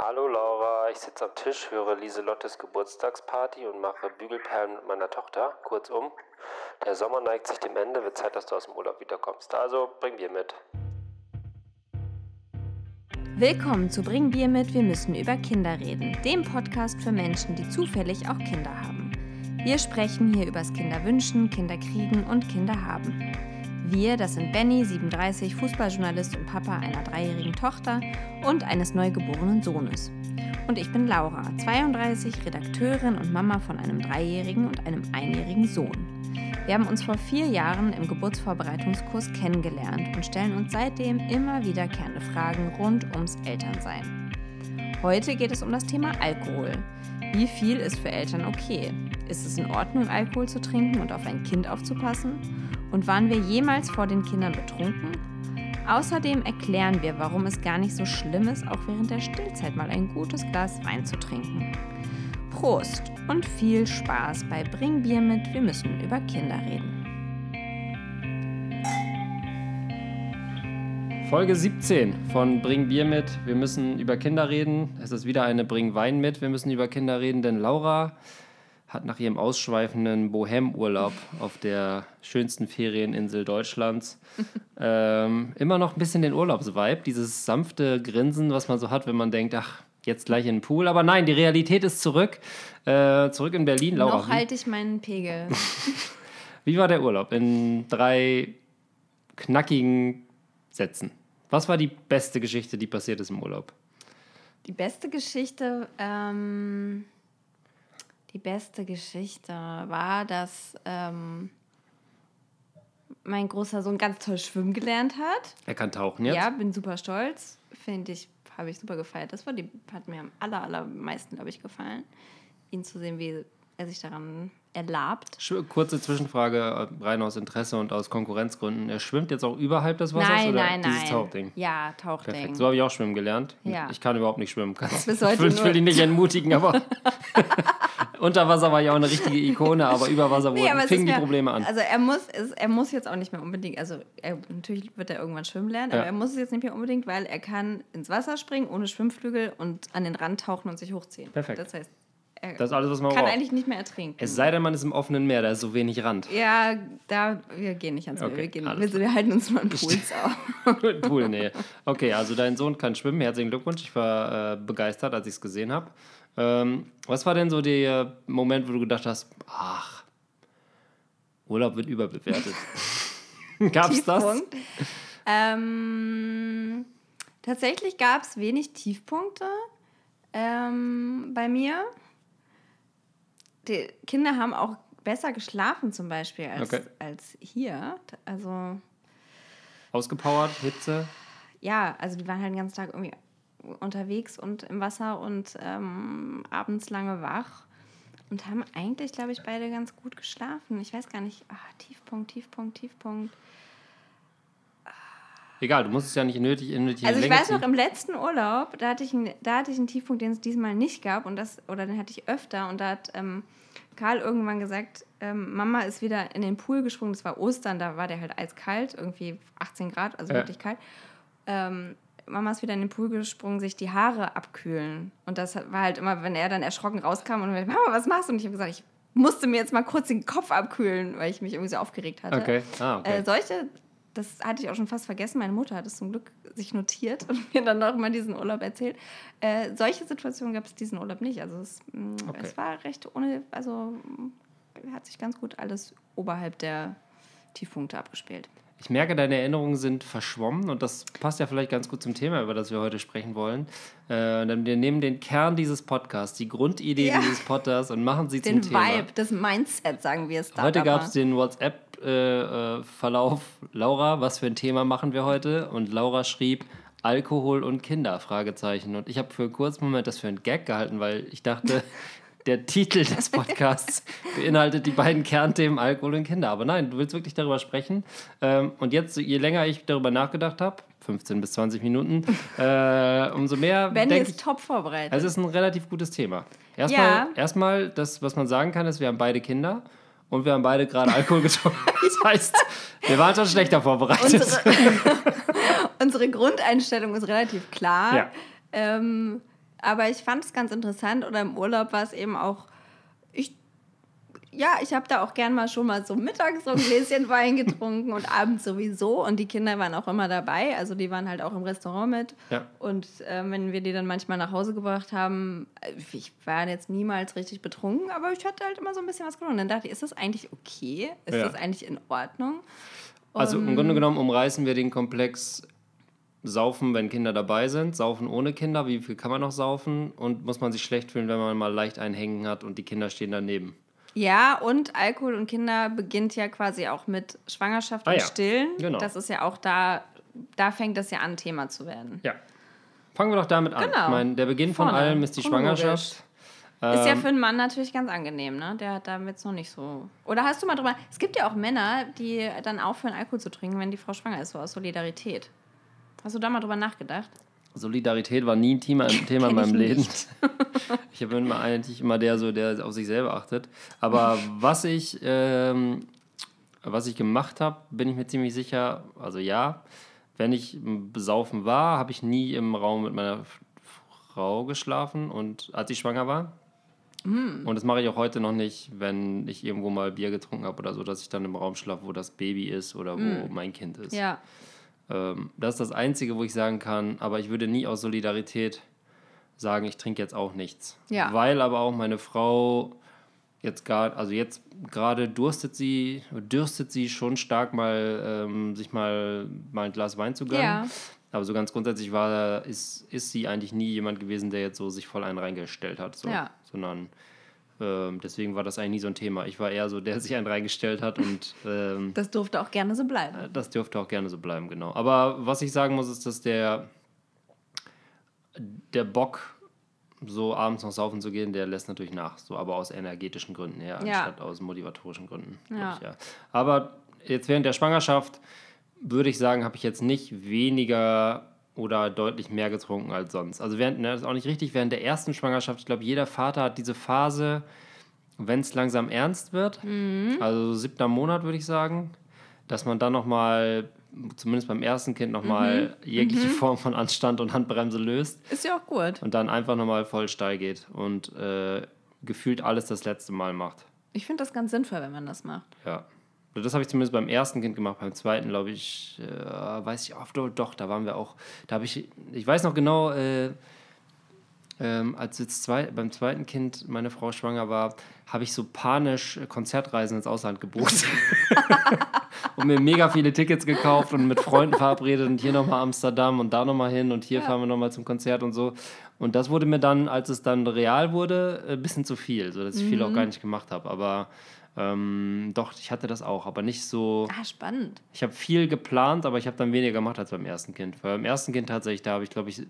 Hallo Laura, ich sitze am Tisch, höre Lieselottes Geburtstagsparty und mache Bügelperlen mit meiner Tochter. Kurzum, der Sommer neigt sich dem Ende, wird Zeit, dass du aus dem Urlaub wiederkommst. Also bring Bier mit. Willkommen zu Bring Bier mit, wir müssen über Kinder reden, dem Podcast für Menschen, die zufällig auch Kinder haben. Wir sprechen hier übers Kinderwünschen, Kinderkriegen und Kinderhaben. Wir, das sind Benny, 37, Fußballjournalist und Papa einer dreijährigen Tochter und eines neugeborenen Sohnes. Und ich bin Laura, 32, Redakteurin und Mama von einem dreijährigen und einem einjährigen Sohn. Wir haben uns vor vier Jahren im Geburtsvorbereitungskurs kennengelernt und stellen uns seitdem immer wiederkehrende Fragen rund ums Elternsein. Heute geht es um das Thema Alkohol. Wie viel ist für Eltern okay? Ist es in Ordnung, Alkohol zu trinken und auf ein Kind aufzupassen? Und waren wir jemals vor den Kindern betrunken? Außerdem erklären wir, warum es gar nicht so schlimm ist, auch während der Stillzeit mal ein gutes Glas Wein zu trinken. Prost und viel Spaß bei Bring Bier mit, wir müssen über Kinder reden. Folge 17 von Bring Bier mit, wir müssen über Kinder reden. Es ist wieder eine Bring Wein mit, wir müssen über Kinder reden, denn Laura hat nach ihrem ausschweifenden Bohem-Urlaub auf der schönsten Ferieninsel Deutschlands ähm, immer noch ein bisschen den Urlaubsvibe, dieses sanfte Grinsen, was man so hat, wenn man denkt, ach, jetzt gleich in den Pool. Aber nein, die Realität ist zurück. Äh, zurück in Berlin. Laura, noch halte ich meinen Pegel. wie war der Urlaub? In drei knackigen Sätzen. Was war die beste Geschichte, die passiert ist im Urlaub? Die beste Geschichte, ähm die beste Geschichte war, dass ähm, mein großer Sohn ganz toll schwimmen gelernt hat. Er kann tauchen jetzt? Ja, bin super stolz. Finde ich, habe ich super gefeiert. Das war die, hat mir am aller, allermeisten, glaube ich, gefallen, ihn zu sehen, wie er sich daran erlabt. Kurze Zwischenfrage, äh, rein aus Interesse und aus Konkurrenzgründen. Er schwimmt jetzt auch überhalb des Wassers nein, oder nein, dieses nein. Tauchding? Ja, Tauchding. Perfekt. So habe ich auch schwimmen gelernt. Ja. Ich kann überhaupt nicht schwimmen. Heute ich will ihn nicht entmutigen, aber unter Wasser war ich auch eine richtige Ikone, aber über Wasser nee, aber fingen die Probleme an. Also er muss, er muss jetzt auch nicht mehr unbedingt, also er, natürlich wird er irgendwann schwimmen lernen, ja. aber er muss es jetzt nicht mehr unbedingt, weil er kann ins Wasser springen ohne Schwimmflügel und an den Rand tauchen und sich hochziehen. Perfekt. Das heißt, er das ist alles, was man kann braucht. eigentlich nicht mehr ertrinken. Es sei denn, man ist im offenen Meer, da ist so wenig Rand. Ja, da, wir gehen nicht ans Meer. Okay, wir, gehen, wir, wir, halten uns nur an Pools auf. Pool, nee. Okay, also dein Sohn kann schwimmen. Herzlichen Glückwunsch. Ich war äh, begeistert, als ich es gesehen habe. Ähm, was war denn so der Moment, wo du gedacht hast, ach, Urlaub wird überbewertet? gab es das? Ähm, tatsächlich gab es wenig Tiefpunkte ähm, bei mir. Die Kinder haben auch besser geschlafen zum Beispiel als, okay. als hier. Also ausgepowert, Hitze. Ja, also die waren halt den ganzen Tag irgendwie unterwegs und im Wasser und ähm, abends lange wach und haben eigentlich, glaube ich, beide ganz gut geschlafen. Ich weiß gar nicht, ach, Tiefpunkt, Tiefpunkt, Tiefpunkt. Egal, du musst es ja nicht nötig, nötig Also ich weiß noch, im letzten Urlaub, da hatte, ich einen, da hatte ich einen Tiefpunkt, den es diesmal nicht gab und das, oder den hatte ich öfter und da hat ähm, Karl irgendwann gesagt, ähm, Mama ist wieder in den Pool gesprungen, das war Ostern, da war der halt eiskalt, irgendwie 18 Grad, also ja. wirklich kalt. Ähm, Mama ist wieder in den Pool gesprungen, sich die Haare abkühlen. Und das war halt immer, wenn er dann erschrocken rauskam und Mama, was machst du? Und ich habe gesagt, ich musste mir jetzt mal kurz den Kopf abkühlen, weil ich mich irgendwie so aufgeregt hatte. Okay. Ah, okay. Äh, solche, das hatte ich auch schon fast vergessen. Meine Mutter hat es zum Glück sich notiert und mir dann noch mal diesen Urlaub erzählt. Äh, solche Situationen gab es diesen Urlaub nicht. Also es, mm, okay. es war recht ohne, also hat sich ganz gut alles oberhalb der Tiefpunkte abgespielt. Ich merke, deine Erinnerungen sind verschwommen und das passt ja vielleicht ganz gut zum Thema, über das wir heute sprechen wollen. Äh, wir nehmen den Kern dieses Podcasts, die Grundidee ja. dieses Podcasts und machen sie den zum Thema. Den Vibe, das Mindset, sagen wir es da. Heute gab es den WhatsApp-Verlauf. Äh, Laura, was für ein Thema machen wir heute? Und Laura schrieb, Alkohol und Kinder, Fragezeichen. Und ich habe für einen kurzen Moment das für einen Gag gehalten, weil ich dachte, der Titel des Podcasts beinhaltet die beiden Kernthemen Alkohol und Kinder. Aber nein, du willst wirklich darüber sprechen. Ähm, und jetzt, je länger ich darüber nachgedacht habe, 15 bis 20 Minuten, äh, umso mehr. Benny ist ich, top vorbereitet. Es ist ein relativ gutes Thema. Erstmal, ja. erstmal, das, was man sagen kann, ist, wir haben beide Kinder und wir haben beide gerade Alkohol getrunken. Das heißt, wir waren schon schlechter vorbereitet. Unsere, unsere Grundeinstellung ist relativ klar. Ja. Ähm, aber ich fand es ganz interessant. Oder im Urlaub war es eben auch. Ich, ja, ich habe da auch gern mal schon mal so mittags so ein Gläschen Wein getrunken und abends sowieso. Und die Kinder waren auch immer dabei. Also die waren halt auch im Restaurant mit. Ja. Und äh, wenn wir die dann manchmal nach Hause gebracht haben, äh, ich war jetzt niemals richtig betrunken, aber ich hatte halt immer so ein bisschen was getrunken. Dann dachte ich, ist das eigentlich okay? Ist Ja. das eigentlich in Ordnung? Also im Grunde genommen umreißen wir den Komplex Saufen, wenn Kinder dabei sind, Saufen ohne Kinder, wie viel kann man noch saufen und muss man sich schlecht fühlen, wenn man mal leicht einhängen hat und die Kinder stehen daneben. Ja, und Alkohol und Kinder beginnt ja quasi auch mit Schwangerschaft Ah und ja, Stillen. genau. Das ist ja auch da, da fängt das ja an, Thema zu werden. Ja. Fangen wir doch damit an. Genau. Ich meine, der Beginn von Vorne, allem ist die. Schwangerschaft. Ist ja Ähm, für einen Mann natürlich ganz angenehm, ne? Der hat damit jetzt noch nicht so. Oder hast du mal drüber. Es gibt ja auch Männer, die dann aufhören, Alkohol zu trinken, wenn die Frau schwanger ist, so aus Solidarität. Hast du da mal drüber nachgedacht? Solidarität war nie ein Thema, ein Thema in Kenn ich meinem Leben. Ich bin immer eigentlich immer der, so, der auf sich selber achtet. Aber was ich, ähm, was ich gemacht habe, bin ich mir ziemlich sicher, also ja, wenn ich besaufen war, habe ich nie im Raum mit meiner Frau geschlafen und als ich schwanger war. Mm. Und das mache ich auch heute noch nicht, wenn ich irgendwo mal Bier getrunken habe oder so, dass ich dann im Raum schlafe, wo das Baby ist oder wo mein Kind ist. Mm. Ja. Ähm, das ist das Einzige, wo ich sagen kann, aber ich würde nie aus Solidarität sagen, ich trinke jetzt auch nichts. Ja. Weil aber auch meine Frau jetzt gerade, also jetzt gerade durstet sie, dürstet sie schon stark mal, ähm, sich mal, mal ein Glas Wein zu gönnen. Ja. Aber so ganz grundsätzlich war, ist, ist sie eigentlich nie jemand gewesen, der jetzt so sich voll einen reingestellt hat. So. Ja. Sondern ähm, deswegen war das eigentlich nie so ein Thema. Ich war eher so, der sich einen reingestellt hat und ähm, Das durfte auch gerne so bleiben. das dürfte auch gerne so bleiben, genau. Aber was ich sagen muss, ist, dass der, der Bock, so abends noch saufen zu gehen, der lässt natürlich nach. So, aber aus energetischen Gründen eher, Ja. anstatt aus motivatorischen Gründen. Ja. Ich, ja. Aber jetzt während der Schwangerschaft würde ich sagen, habe ich jetzt nicht weniger oder deutlich mehr getrunken als sonst. Also während, ne, das ist auch nicht richtig, während der ersten Schwangerschaft, ich glaube, jeder Vater hat diese Phase, wenn es langsam ernst wird, also siebter Monat würde ich sagen, dass man dann nochmal, zumindest beim ersten Kind, nochmal jegliche Form von Anstand und Handbremse löst Ist ja auch gut. und dann einfach nochmal voll steil geht und äh, gefühlt alles das letzte Mal macht. Ich finde das ganz sinnvoll, wenn man das macht. Ja. Also Das habe ich zumindest beim ersten Kind gemacht, beim zweiten glaube ich, äh, weiß ich oft, doch, doch, da waren wir auch, da habe ich, ich weiß noch genau, äh, ähm, als jetzt zwei, beim zweiten Kind meine Frau schwanger war, habe ich so panisch äh, Konzertreisen ins Ausland gebucht. und mir mega viele Tickets gekauft und mit Freunden verabredet und hier nochmal Amsterdam und da nochmal hin und hier fahren wir nochmal zum Konzert und so. Und das wurde mir dann, als es dann real wurde, ein bisschen zu viel, sodass ich viel auch gar nicht gemacht habe. Aber ähm, doch, ich hatte das auch, aber nicht so. Ah, spannend. Ich habe viel geplant, aber ich habe dann weniger gemacht als beim ersten Kind. Weil beim ersten Kind tatsächlich, da habe ich, glaube ich,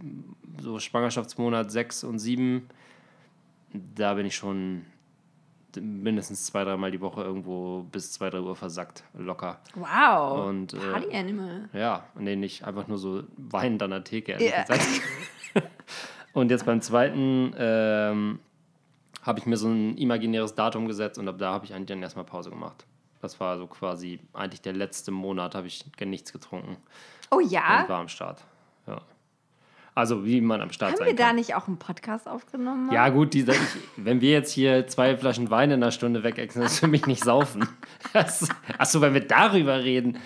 so Schwangerschaftsmonat 6 und 7, da bin ich schon mindestens zwei, dreimal die Woche irgendwo bis 2, 3 Uhr versackt, locker. Wow. Und, äh, Party Animal. Ja, nee, nicht einfach nur so weinend an der Theke, ehrlich gesagt. und jetzt beim zweiten ähm, habe ich mir so ein imaginäres Datum gesetzt und ab da habe ich eigentlich dann erstmal Pause gemacht. Das war so quasi eigentlich der letzte Monat, habe ich gar nichts getrunken Oh und ja? war am Start. Ja. Also wie man am Start Haben sein wir da kann. nicht auch einen Podcast aufgenommen? mal? Ja, gut, dieser, ich, wenn wir jetzt hier zwei Flaschen Wein in einer Stunde wegexen, das ist für mich nicht saufen. Achso, wenn wir darüber reden.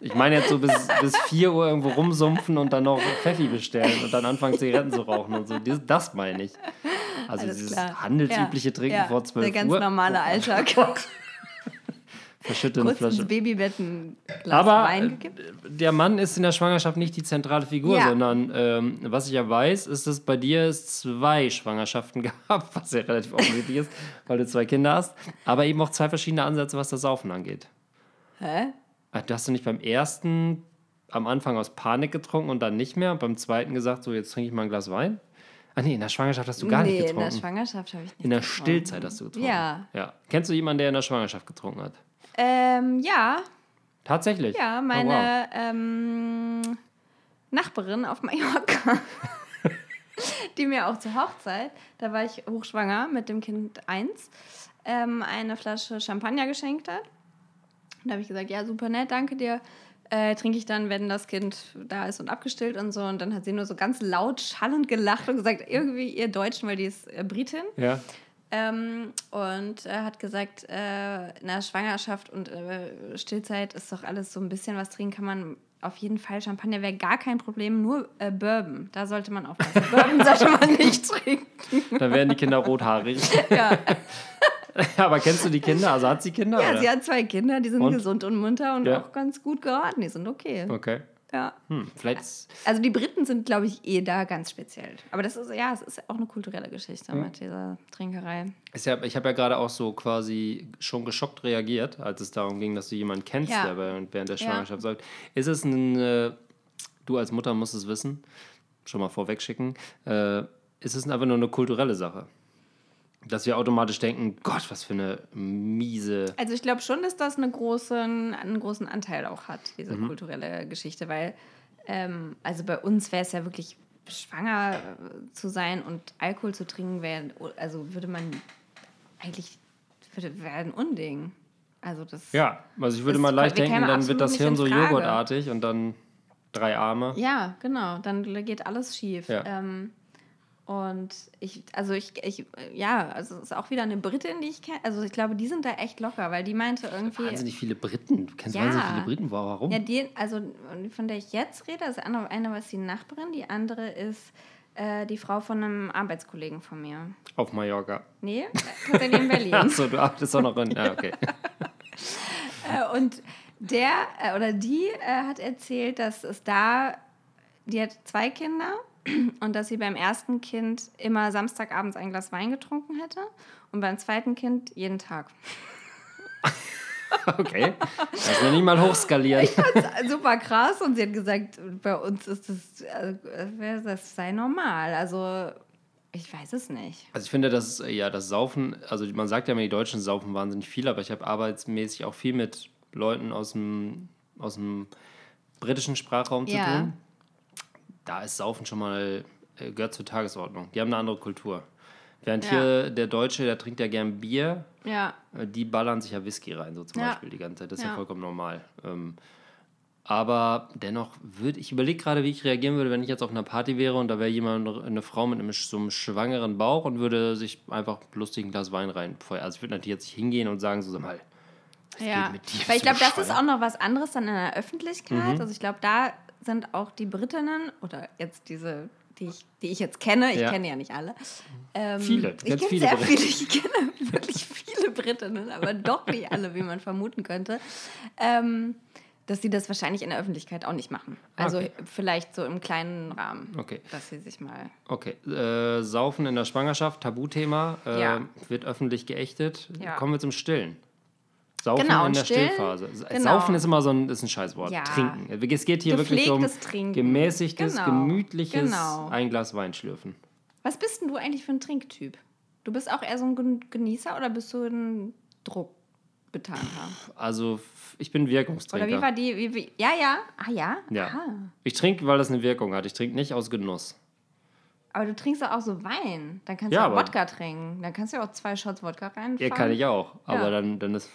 Ich meine jetzt so bis, bis 4 Uhr irgendwo rumsumpfen und dann noch Pfeffi bestellen und dann anfangen, Zigaretten zu rauchen und so. Das, das meine ich. Also Alles dieses klar. handelsübliche Ja, Trinken ja, vor 12 Der ganz Uhr. normale Alltag. Verschütte eine Kurz ins Flasche. Babybett ein Glas Aber Wein äh, der Mann ist in der Schwangerschaft nicht die zentrale Figur, Ja. sondern ähm, was ich ja weiß, ist, dass bei dir es zwei Schwangerschaften gab, was ja relativ offensichtlich ist, weil du zwei Kinder hast, aber eben auch zwei verschiedene Ansätze, was das Saufen angeht. Hä? Du hast du nicht beim ersten am Anfang aus Panik getrunken und dann nicht mehr und beim zweiten gesagt, so jetzt trinke ich mal ein Glas Wein? Ah nee, in der Schwangerschaft hast du gar nee, nicht in getrunken. der Schwangerschaft habe ich nicht In der getrunken. Stillzeit hast du getrunken. Ja. ja. Kennst du jemanden, der in der Schwangerschaft getrunken hat? Ähm, ja, Tatsächlich? ja, Oh, meine wow. ähm, Nachbarin auf Mallorca, die mir auch zur Hochzeit, da war ich hochschwanger mit dem Kind 1, ähm, eine Flasche Champagner geschenkt hat. Und da habe ich gesagt, ja, super nett, danke dir äh, trinke ich dann, wenn das Kind da ist und abgestillt und so. Und dann hat sie nur so ganz laut schallend gelacht und gesagt, irgendwie ihr Deutschen, weil die ist äh, Britin. Ja. Ähm, und er hat gesagt, äh, der Schwangerschaft und äh, Stillzeit ist doch alles so ein bisschen was trinken kann man auf jeden Fall. Champagner wäre gar kein Problem, nur äh, Bourbon. Da sollte man aufpassen. Bourbon sollte man nicht trinken. Da werden die Kinder rothaarig. Ja. Aber kennst du die Kinder? Also hat sie Kinder? ja, oder? sie hat zwei Kinder, die sind Und? gesund und munter und Ja. auch ganz gut geraten. Die sind okay. Okay. Ja. Hm, vielleicht. Also die Briten sind, glaube ich, eh da ganz speziell. Aber das ist, ja, es ist auch eine kulturelle Geschichte Mhm. mit dieser Trinkerei. Ist ja, ich habe ja gerade auch so quasi schon geschockt reagiert, als es darum ging, dass du jemanden kennst, Ja. der während der. Schwangerschaft sagt. Ist es ein, äh, du als Mutter musst es wissen, schon mal vorwegschicken, äh, ist es einfach nur eine kulturelle Sache? Dass wir automatisch denken, Gott, was für eine miese. Also ich glaube schon, dass das eine großen, einen großen Anteil auch hat, diese Mhm. kulturelle Geschichte, weil ähm, also bei uns wäre es ja wirklich schwanger äh, zu sein und Alkohol zu trinken, wäre, also würde man eigentlich, würde, wäre ein Unding. Also das. Ja, also ich würde mal leicht denken, dann wird das Hirn so joghurtartig und dann drei Arme. Ja, genau. Dann geht alles schief. Ja. Ähm, und ich, also ich, ich, ja, also es ist auch wieder eine Britin, die ich kenne. Also ich glaube, die sind da echt locker, weil die meinte irgendwie. Wahnsinnig viele Briten. Du kennst Ja. wahnsinnig viele Briten. Warum? Ja, die, also von der ich jetzt rede, ist eine, eine was die Nachbarin, die andere ist äh, die Frau von einem Arbeitskollegen von mir. Auf Mallorca. Nee, tatsächlich in Berlin. Achso, du arbeitest auch noch in. Ja, okay. Äh, und der äh, oder die äh, hat erzählt, dass es da, die hat zwei Kinder und dass sie beim ersten Kind immer Samstagabends ein Glas Wein getrunken hätte und beim zweiten Kind jeden Tag. Okay. Das will nicht mal hochskalieren. Super krass und sie hat gesagt, bei uns ist das, äh, wäre das sei normal. Also ich weiß es nicht. Also ich finde, dass äh, ja das Saufen, also man sagt ja immer, die Deutschen saufen wahnsinnig viel, aber ich habe arbeitsmäßig auch viel mit Leuten aus dem, aus dem britischen Sprachraum zu Ja. tun. Da ist Saufen schon mal, äh, gehört zur Tagesordnung. Die haben eine andere Kultur. Während Ja. hier der Deutsche, der trinkt ja gern Bier, Ja, äh, die ballern sich ja Whisky rein, so zum Ja. Beispiel die ganze Zeit. Das ist ja, vollkommen normal. Ähm, aber dennoch würde ich überlege gerade, wie ich reagieren würde, wenn ich jetzt auf einer Party wäre und da wäre jemand, eine Frau mit einem, so einem schwangeren Bauch und würde sich einfach lustig ein Glas Wein reinfeuern. Also ich würde natürlich jetzt nicht hingehen und sagen, so sag mal, ja. geht mit dir? Weil ich glaube, das ist auch noch was anderes dann in der Öffentlichkeit. Mhm. Also ich glaube, da sind auch die Britinnen oder jetzt diese, die ich, die ich jetzt kenne, ich Ja. kenne ja nicht alle. Ähm, Viele, Ich kenne sehr Briten. viele, ich kenne wirklich viele Britinnen, aber doch nicht alle, wie man vermuten könnte. Ähm, dass sie das wahrscheinlich in der Öffentlichkeit auch nicht machen. Also Okay. vielleicht so im kleinen Rahmen. Okay. Dass sie sich mal. Okay, äh, Saufen in der Schwangerschaft, Tabuthema, äh, Ja. wird öffentlich geächtet. Ja. Kommen wir zum Stillen. Saufen Genau, in der Stillen, Stillphase. genau. Saufen ist immer so ein, ist ein Scheißwort. Ja. Trinken. Es geht hier wirklich um Trinken. gemäßigtes, Genau, gemütliches genau. ein Glas Wein schlürfen. Was bist denn du eigentlich für ein Trinktyp? Du bist auch eher so ein Gen- Genießer oder bist du ein Druckbetanter? Also ich bin Wirkungstrinker. Oder wie war die? Wie, wie, ja, ja. Ah, ja? Ja. Aha. Ich trinke, weil das eine Wirkung hat. Ich trinke nicht aus Genuss. Aber du trinkst doch auch so Wein. Dann kannst Ja, du auch Wodka trinken. Dann kannst du ja auch zwei Shots Wodka reinfahren. Ja, kann ich auch. Aber Ja. dann, dann ist.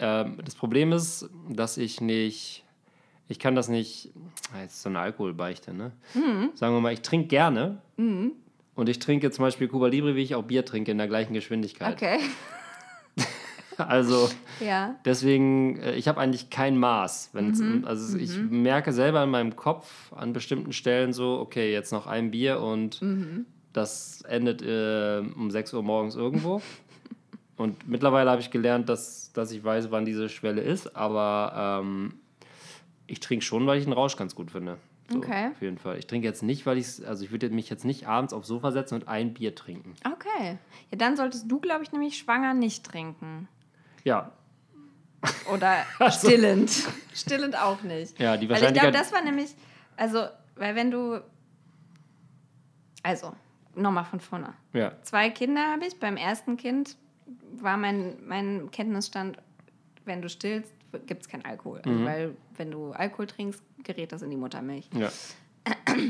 Ähm, das Problem ist, dass ich nicht. Ich kann das nicht. Ah, Jetzt ist so eine Alkoholbeichte, ne? Mhm. Sagen wir mal, ich trinke gerne. Und ich trinke zum Beispiel Cuba Libre, wie ich auch Bier trinke, in der gleichen Geschwindigkeit. Okay. Also Ja. deswegen, äh, ich habe eigentlich kein Maß. Mhm. Also ich merke selber in meinem Kopf an bestimmten Stellen so, okay, jetzt noch ein Bier und Mhm. das endet äh, um 6 Uhr morgens irgendwo. und mittlerweile habe ich gelernt, dass, dass ich weiß, wann diese Schwelle ist, aber ähm, ich trinke schon, weil ich den Rausch ganz gut finde. So, Okay. Auf jeden Fall. Ich trinke jetzt nicht, weil ich also ich würde mich jetzt nicht abends aufs Sofa setzen und ein Bier trinken. Okay. Ja, dann solltest du, glaube ich, nämlich schwanger nicht trinken. Ja, Oder Also- stillend. stillend auch nicht. Ja, die Weil ich glaube, Wahrscheinlichkeit- das war nämlich, also, weil wenn du, also, nochmal von vorne. ja. Zwei Kinder habe ich. Beim ersten Kind war mein, mein Kenntnisstand, wenn du stillst, gibt es keinen Alkohol. Mhm. Also, weil, wenn du Alkohol trinkst, gerät das in die Muttermilch. Ja.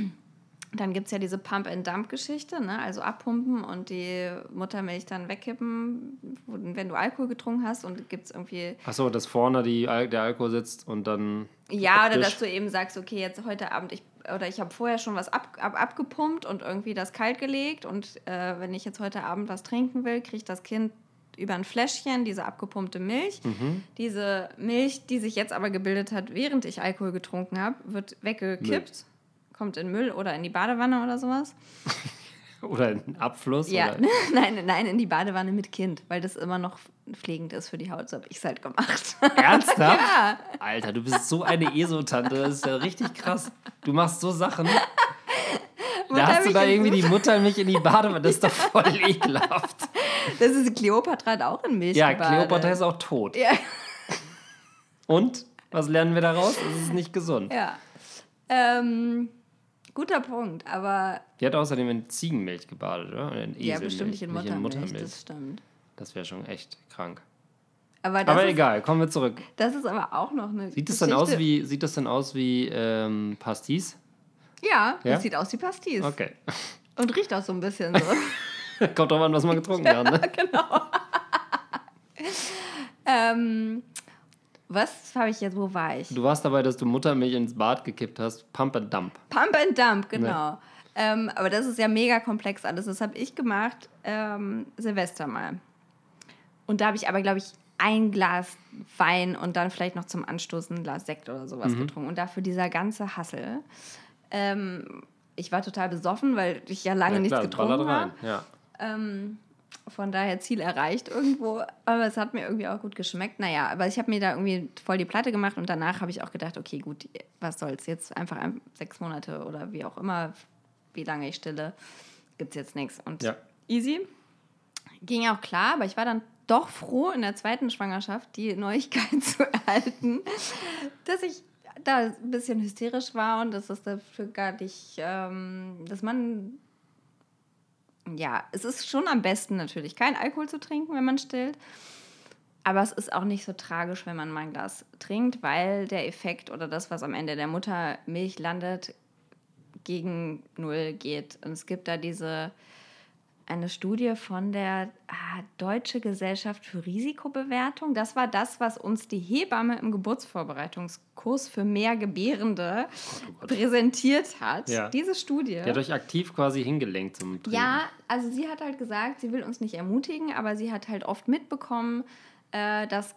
Dann gibt es ja diese Pump-and-Dump-Geschichte, ne? also abpumpen und die Muttermilch dann wegkippen, wenn du Alkohol getrunken hast und gibt es irgendwie, Achso, dass vorne die, der Alkohol sitzt und dann Ja, oder dass du eben sagst, okay, jetzt heute Abend, ich, oder ich habe vorher schon was ab, ab, abgepumpt und irgendwie das kalt gelegt und äh, wenn ich jetzt heute Abend was trinken will, kriegt das Kind über ein Fläschchen diese abgepumpte Milch. Mhm. Diese Milch, die sich jetzt aber gebildet hat, während ich Alkohol getrunken habe, wird weggekippt, kommt in Müll oder in die Badewanne oder sowas. Oder ein Abfluss. Ja, Oder, nein, nein, in die Badewanne mit Kind, weil das immer noch pflegend ist für die Haut. So habe ich es halt gemacht. Ernsthaft? ja. Alter, du bist so eine ESO-Tante. Das ist ja richtig krass. Du machst so Sachen. Da hast du da Muttermilch irgendwie die Muttermilch in die Badewanne. Das ist doch voll ekelhaft. Das ist Kleopatra hat auch in Milch Ja, gebadet. Kleopatra ist auch tot. Ja. Und? Was lernen wir daraus? Es ist nicht gesund. ja. Ähm, guter Punkt, aber Die hat außerdem in Ziegenmilch gebadet, oder? In ja, Eselmilch, bestimmt nicht in nicht Muttermilch, das stimmt. Das wäre schon echt krank. Aber, Aber ist, egal, kommen wir zurück. das ist aber auch noch eine Sieht das dann aus wie, sieht das dann aus wie ähm, Pastis? Ja, Ja? das sieht aus wie Pastis. Okay. Und riecht auch so ein bisschen so. Kommt drauf an, was man getrunken hat. Ne? ähm, was habe ich jetzt, wo war ich? Du warst dabei, dass du Muttermilch ins Bad gekippt hast. Pump and Dump. Pump and Dump, genau. Ähm, aber das ist ja mega komplex alles. Das habe ich gemacht ähm, Silvester mal. Und da habe ich aber, glaube ich, ein Glas Wein und dann vielleicht noch zum Anstoßen ein Glas Sekt oder Mhm. sowas getrunken. Und dafür dieser ganze Hassel. Ähm, ich war total besoffen, weil ich ja lange Ja, nichts klar, getrunken habe. Ja. Ähm, von daher Ziel erreicht irgendwo. Aber es hat mir irgendwie auch gut geschmeckt. Naja, aber ich habe mir da irgendwie voll die Platte gemacht und danach habe ich auch gedacht, okay, gut, was soll's jetzt einfach ein, sechs Monate oder wie auch immer, wie lange ich stille, gibt's jetzt nichts. Und Ja. easy. Ging auch klar, aber ich war dann doch froh, in der zweiten Schwangerschaft die Neuigkeit zu erhalten, dass ich da ein bisschen hysterisch war und dass es dafür gar nicht, ähm, dass man ja, es ist schon am besten natürlich, kein Alkohol zu trinken, wenn man stillt. Aber es ist auch nicht so tragisch, wenn man mal ein Glas trinkt, weil der Effekt oder das, was am Ende der Muttermilch landet, gegen Null geht. Und es gibt da diese eine Studie von der ah, Deutsche Gesellschaft für Risikobewertung. Das war das, was uns die Hebamme im Geburtsvorbereitungskurs für mehr Gebärende präsentiert hat. Ja. Diese Studie. Die hat euch aktiv quasi hingelenkt zum Trinken. Ja, also sie hat halt gesagt, sie will uns nicht ermutigen, aber sie hat halt oft mitbekommen, äh, dass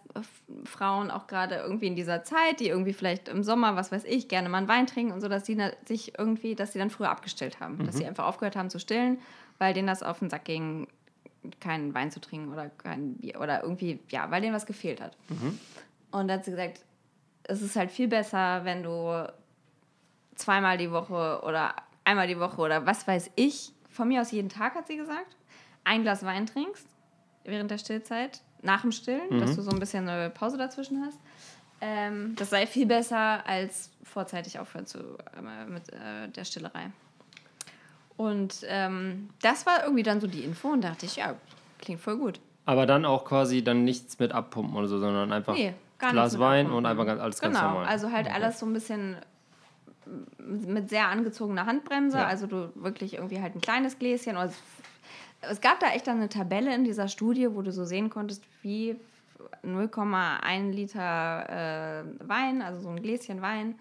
Frauen auch gerade irgendwie in dieser Zeit, die irgendwie vielleicht im Sommer, was weiß ich, gerne mal einen Wein trinken und so, dass sie sich irgendwie, dass sie dann früher abgestillt haben, dass sie einfach aufgehört haben zu stillen, weil denen das auf den Sack ging, keinen Wein zu trinken oder kein Bier oder irgendwie, ja, weil denen was gefehlt hat. Und da hat sie gesagt, es ist halt viel besser, wenn du zweimal die Woche oder einmal die Woche oder was weiß ich, von mir aus jeden Tag, hat sie gesagt, ein Glas Wein trinkst während der Stillzeit, nach dem Stillen, dass du so ein bisschen eine Pause dazwischen hast. Ähm, das sei viel besser, als vorzeitig aufhören zu, äh, mit äh, der Stillerei. Und ähm, das war irgendwie dann so die Info und dachte ich, ja, klingt voll gut. Aber dann auch quasi dann nichts mit abpumpen oder so, sondern einfach Nee, Glas Wein abpumpen. und einfach ganz, alles ganz Genau, normal. also halt alles so ein bisschen mit sehr angezogener Handbremse, Ja. also du wirklich irgendwie halt ein kleines Gläschen. Also es gab da echt dann eine Tabelle in dieser Studie, wo du so sehen konntest, wie 0,1 Liter äh, Wein, also so ein Gläschen Wein,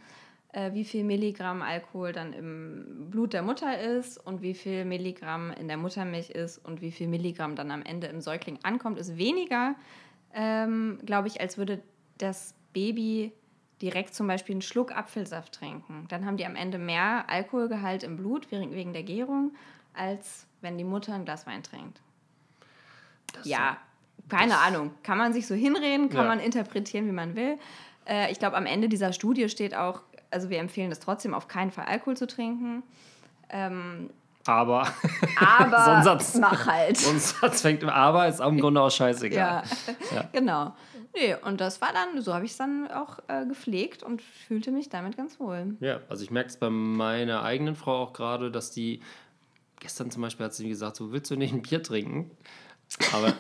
wie viel Milligramm Alkohol dann im Blut der Mutter ist und wie viel Milligramm in der Muttermilch ist und wie viel Milligramm dann am Ende im Säugling ankommt, ist weniger, ähm, glaube ich, als würde das Baby direkt zum Beispiel einen Schluck Apfelsaft trinken. Dann haben die am Ende mehr Alkoholgehalt im Blut wegen der Gärung, als wenn die Mutter ein Glas Wein trinkt. ja, keine Ahnung. Kann man sich so hinreden, kann Ja. man interpretieren, wie man will. Äh, ich glaube, am Ende dieser Studie steht auch, also wir empfehlen es trotzdem auf keinen Fall Alkohol zu trinken. Ähm, aber aber So ein Satz. mach halt. so ein Satz fängt im Aber, ist auch im Grunde auch scheißegal. Ja, Ja. genau. Nee, und das war dann, so habe ich es dann auch äh, gepflegt und fühlte mich damit ganz wohl. Ja, also ich merke es bei meiner eigenen Frau auch gerade, dass die, gestern zum Beispiel hat sie gesagt, so willst du nicht ein Bier trinken? Aber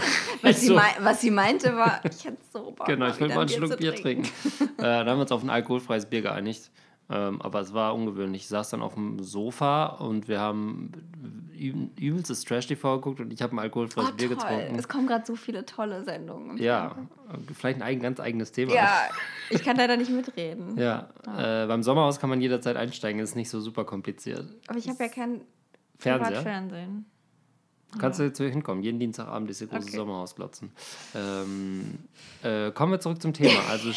Was, Ich sie, so- was sie meinte war, ich hätte so Bock, genau, ich will mal ein einen Schluck Bier trinken. äh, da haben wir uns auf ein alkoholfreies Bier geeinigt. Ähm, aber es war ungewöhnlich. Ich saß dann auf dem Sofa und wir haben üb übelstes Trash-TV geguckt und ich habe ein alkoholfreies Oh, Bier toll. getrunken. Es kommen gerade so viele tolle Sendungen. Ja, Fernsehen. vielleicht ein eigen, ganz eigenes Thema. Ja, ich kann leider nicht mitreden. Ja, Äh, beim Sommerhaus kann man jederzeit einsteigen, ist nicht so super kompliziert. Aber ich habe ja kein Fernseher? Privatfernsehen. Kannst du jetzt hier hinkommen? Jeden Dienstagabend ist hier große Okay. Sommerhausglotzen. Ähm, äh, kommen wir zurück zum Thema. Also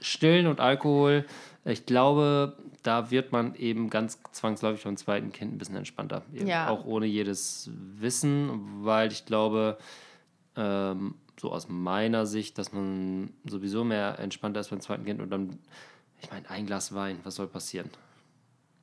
Stillen und Alkohol. Ich glaube, da wird man eben ganz zwangsläufig beim zweiten Kind ein bisschen entspannter. Ja. Auch ohne jedes Wissen, weil ich glaube, ähm, so aus meiner Sicht, dass man sowieso mehr entspannter ist beim zweiten Kind und dann, ich meine, ein Glas Wein, was soll passieren?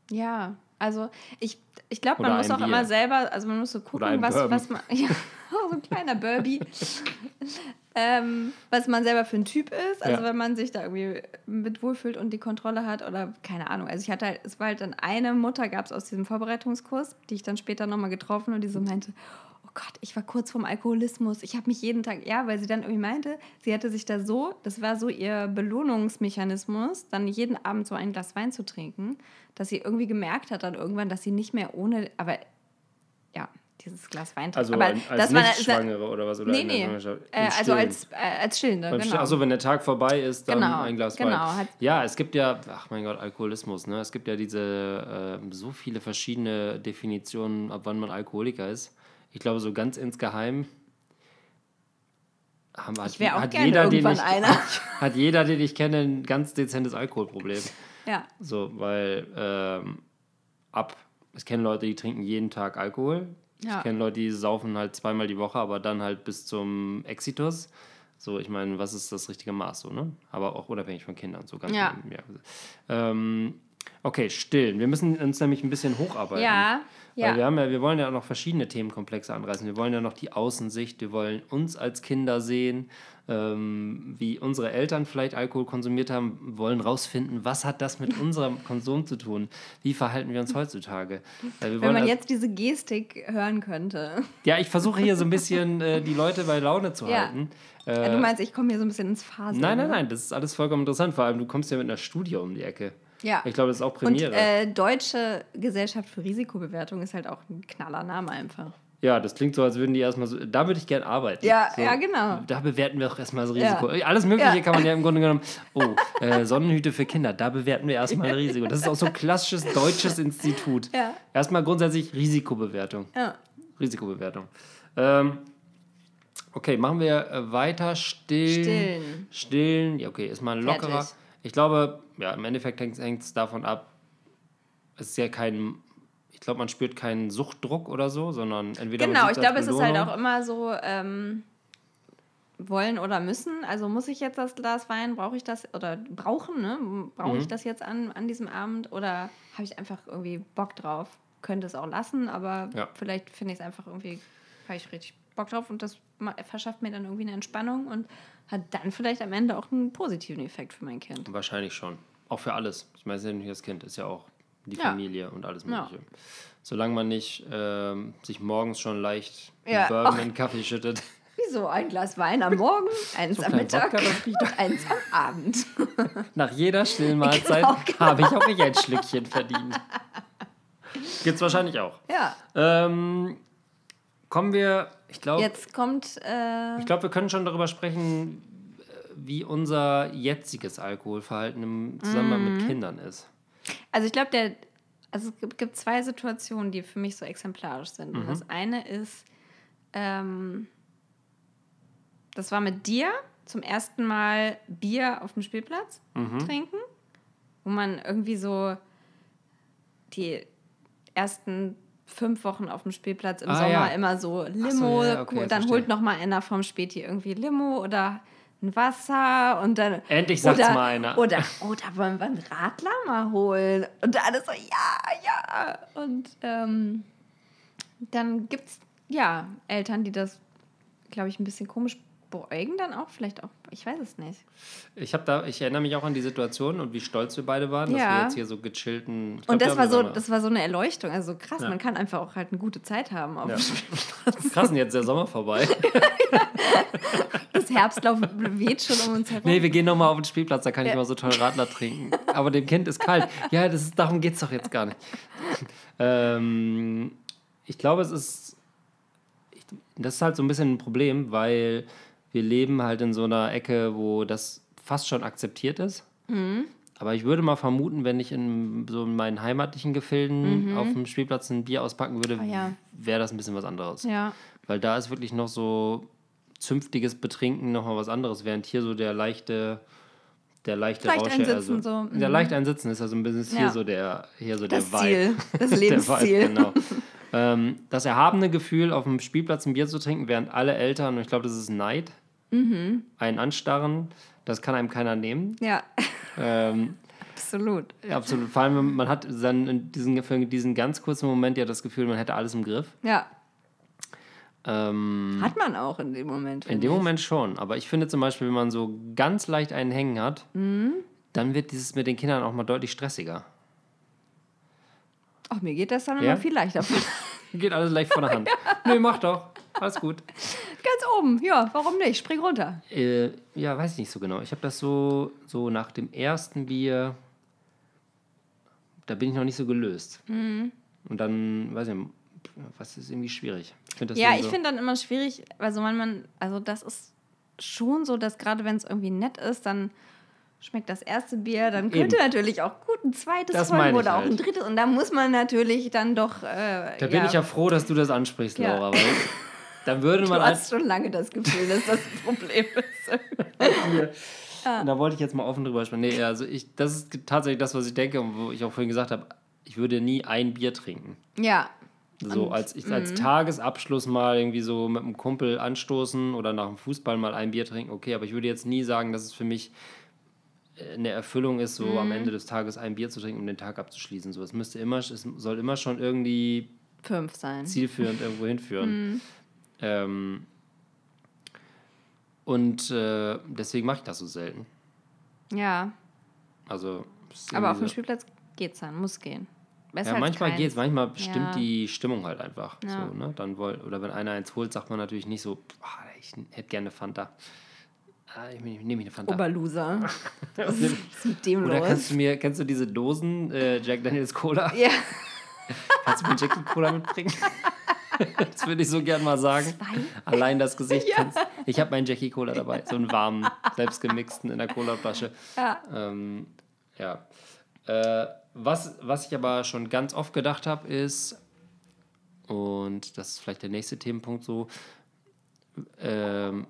Ja, also ich, ich glaube, man muss auch Bier. immer selber, also man muss so gucken, was, Bourbon. was man. Ja, so ein kleiner Burby. ähm, was man selber für ein Typ ist. Also Ja. wenn man sich da irgendwie mit wohlfühlt und die Kontrolle hat oder keine Ahnung. Also ich hatte halt, es war halt dann eine Mutter, gab es aus diesem Vorbereitungskurs, die ich dann später nochmal getroffen und die so meinte, oh Gott, ich war kurz vorm Alkoholismus. Ich habe mich jeden Tag, ja, weil sie dann irgendwie meinte, sie hätte sich da so, das war so ihr Belohnungsmechanismus, dann jeden Abend so ein Glas Wein zu trinken, dass sie irgendwie gemerkt hat dann irgendwann, dass sie nicht mehr ohne, aber ja, dieses Glas Wein Also aber als war- Nicht-Schwangere oder was? Oder Nee, nee. Äh, also als, äh, als Stillende, Beim genau. Achso, wenn der Tag vorbei ist, dann Genau, ein Glas genau, Wein. Ja, es gibt ja, ach mein Gott, Alkoholismus, ne? Es gibt ja diese ähm, so viele verschiedene Definitionen, ab wann man Alkoholiker ist. Ich glaube, so ganz insgeheim haben, hat, Ich auch hat gerne jeder, den irgendwann ich, einer. Hat jeder, den ich kenne, ein ganz dezentes Alkoholproblem. ja. So, weil ähm, ab, ich kenne Leute, die trinken jeden Tag Alkohol. Ja. Ich kenne Leute, die saufen halt zweimal die Woche, aber dann halt bis zum Exitus. So, ich meine, was ist das richtige Maß so, ne? Aber auch unabhängig von Kindern, so ganz. Ja. ja. Ähm, okay, stillen. Wir müssen uns nämlich ein bisschen hocharbeiten. Ja, Weil ja. wir, haben ja, wir wollen ja noch verschiedene Themenkomplexe anreißen. Wir wollen ja noch die Außensicht, wir wollen uns als Kinder sehen, ähm, wie unsere Eltern vielleicht Alkohol konsumiert haben, wollen rausfinden, was hat das mit unserem Konsum zu tun? Wie verhalten wir uns heutzutage? Weil wir Wenn man jetzt diese Gestik hören könnte. ja, ich versuche hier so ein bisschen äh, die Leute bei Laune zu Ja. halten. du meinst, ich komme hier so ein bisschen ins Faseln. Nein, nein, ne? nein, das ist alles vollkommen interessant. Vor allem, du kommst ja mit einer Studie um die Ecke. Ja. Ich glaube, das ist auch Und Premiere. äh, Deutsche Gesellschaft für Risikobewertung ist halt auch ein knaller Name einfach. Ja, das klingt so, als würden die erstmal so. Da würde ich gerne arbeiten. Ja, so, ja, genau. Da bewerten wir auch erstmal das Risiko. Ja. Alles Mögliche Ja. kann man ja im Grunde genommen. Oh, äh, Sonnenhüte für Kinder, da bewerten wir erstmal Risiko. Das ist auch so ein klassisches deutsches Institut. Ja. Erstmal grundsätzlich Risikobewertung. Ja. Risikobewertung. Ähm, okay, machen wir äh, weiter. Stillen. Stillen. Stillen. Ja, okay, ist mal lockerer. Fertig. Ich glaube, ja, im Endeffekt hängt es davon ab, es ist ja kein. Ich glaube, man spürt keinen Suchtdruck oder so, sondern entweder Genau, ich glaube, es ist halt auch immer so ähm, wollen oder müssen. Also muss ich jetzt das Glas Wein, brauche ich das oder brauchen, ne? Brauche Mhm. ich das jetzt an, an diesem Abend oder habe ich einfach irgendwie Bock drauf? Könnte es auch lassen, aber Ja. vielleicht finde ich es einfach irgendwie, habe ich richtig Bock drauf und das verschafft mir dann irgendwie eine Entspannung und hat dann vielleicht am Ende auch einen positiven Effekt für mein Kind. Wahrscheinlich schon. Auch für alles. Ich meine, es ist ja nicht das Kind, ist ja auch die Ja. Familie und alles Ja. Mögliche. Solange man nicht ähm, sich morgens schon leicht Ja. Bourbon Ach. in den Kaffee schüttet. Wieso ein Glas Wein am Morgen, eins am kleinen Mittag und eins am Abend. Nach jeder stillen Mahlzeit Genau, habe ich auch ich ein Schlückchen verdient. Gibt's wahrscheinlich auch. Ja, Ähm, kommen wir, ich glaube, jetzt kommt äh, ich glaube, wir können schon darüber sprechen, wie unser jetziges Alkoholverhalten im Zusammenhang Mhm. mit Kindern ist. Also ich glaube, der, also es gibt, zwei Situationen, die für mich so exemplarisch sind. Mhm. Das eine ist, ähm, das war mit dir zum ersten Mal Bier auf dem Spielplatz Mhm. trinken, wo man irgendwie so die ersten fünf Wochen auf dem Spielplatz im Ah, Sommer ja. immer so Limo, ja, okay, dann verstehe. holt noch mal einer vom Späti irgendwie Limo oder ein Wasser und dann Endlich sagt's oder, mal einer. Oder, oder wollen wir einen Radler mal holen? Und alle so, ja, ja. Und ähm, dann gibt es, ja, Eltern, die das, glaube ich, ein bisschen komisch beäugen dann auch. Vielleicht auch, ich weiß es nicht. Ich habe da, ich erinnere mich auch an die Situation und wie stolz wir beide waren, dass Ja. wir jetzt hier so gechillten. glaub, Und das war, so, das war so eine Erleuchtung. Also krass, Ja. man kann einfach auch halt eine gute Zeit haben auf Ja. dem Spielplatz. Krass, und jetzt ist der Sommer vorbei. Das Herbstlauf weht schon um uns herum. nee, wir gehen nochmal auf den Spielplatz, da kann ich mal so toll Radler trinken. Aber dem Kind ist kalt. Ja, das ist, darum geht es doch jetzt gar nicht. ähm, ich glaube, es ist. Das ist halt so ein bisschen ein Problem, weil wir leben halt in so einer Ecke, wo das fast schon akzeptiert ist. Mhm. Aber ich würde mal vermuten, wenn ich in so in meinen heimatlichen Gefilden auf dem Spielplatz ein Bier auspacken würde, Mhm. Ah, ja. wäre das ein bisschen was anderes. Ja. Weil da ist wirklich noch so zünftiges Betrinken nochmal was anderes, während hier so der leichte, der leichte Leicht Rausch, einsitzen, also, so, mhm. Der leicht einsitzen ist also ein bisschen hier Ja. so der, hier so Das der Ziel, Vibe. das Lebensziel. Vibe, genau. Ähm, das erhabene Gefühl, auf dem Spielplatz ein Bier zu trinken, während alle Eltern, und ich glaube, das ist Neid, Mhm. einen anstarren, das kann einem keiner nehmen. Ja, Ähm, absolut. ja, absolut. Vor allem, man hat dann in diesen, für diesen ganz kurzen Moment ja das Gefühl, man hätte alles im Griff. Ja, Ähm, hat man auch in dem Moment. In dem ich. Moment schon. Aber ich finde zum Beispiel, wenn man so ganz leicht einen Hängen hat, Mhm. dann wird dieses mit den Kindern auch mal deutlich stressiger. Ach, mir geht das dann Ja? immer viel leichter. Geht alles leicht von der Hand. Nö, mach doch. Alles gut. Ganz oben, ja, warum nicht? Spring runter. Äh, ja, weiß ich nicht so genau. Ich habe das so, so nach dem ersten Bier, da bin ich noch nicht so gelöst. Mhm. Und dann, weiß ich nicht, was ist irgendwie schwierig. Ich find das Ja, irgendwie ich so, finde dann immer schwierig, also man, also das ist schon so, dass gerade wenn es irgendwie nett ist, dann schmeckt das erste Bier, dann könnte Eben. natürlich auch gut ein zweites Das folgen oder auch ein halt. drittes und da muss man natürlich dann doch. Äh, Da bin ja, ich ja froh, dass du das ansprichst, Ja. Laura. Weil dann würde Du man hast schon lange das Gefühl, dass das ein Problem ist. Und da wollte ich jetzt mal offen drüber sprechen. Nee, also ich, das ist tatsächlich das, was ich denke und wo ich auch vorhin gesagt habe, ich würde nie ein Bier trinken. ja, So als ich mhm. als Tagesabschluss mal irgendwie so mit einem Kumpel anstoßen oder nach dem Fußball mal ein Bier trinken, okay, aber ich würde jetzt nie sagen, dass es für mich eine Erfüllung ist, so Mhm. am Ende des Tages ein Bier zu trinken, um den Tag abzuschließen. So, es müsste immer, es soll immer schon irgendwie fünf sein. zielführend irgendwo hinführen. Mhm. Ähm, und äh, deswegen mache ich das so selten. Ja, Also, aber auf dem Spielplatz geht's dann, muss gehen. Besser Ja, manchmal geht's, manchmal stimmt Ja. die Stimmung halt einfach. Ja. So, ne? Dann woll, oder wenn einer eins holt, sagt man natürlich nicht so, "Ah, ich hätte gerne Fanta. Ah, ich nehme eine Fanta. Oberloser. Was ist mit dem Oder los? kannst du mir, kennst du diese Dosen äh, Jack Daniels Cola? ja, Kannst du mir Jackie Cola mitbringen? das würde ich so gern mal sagen. Allein das Gesicht. kennst- Ich habe meinen Jackie Cola dabei, so einen warmen, selbstgemixten in der Colaflasche. Ja. Ähm, ja. Äh, was, was ich aber schon ganz oft gedacht habe, ist, und das ist vielleicht der nächste Themenpunkt so, ähm,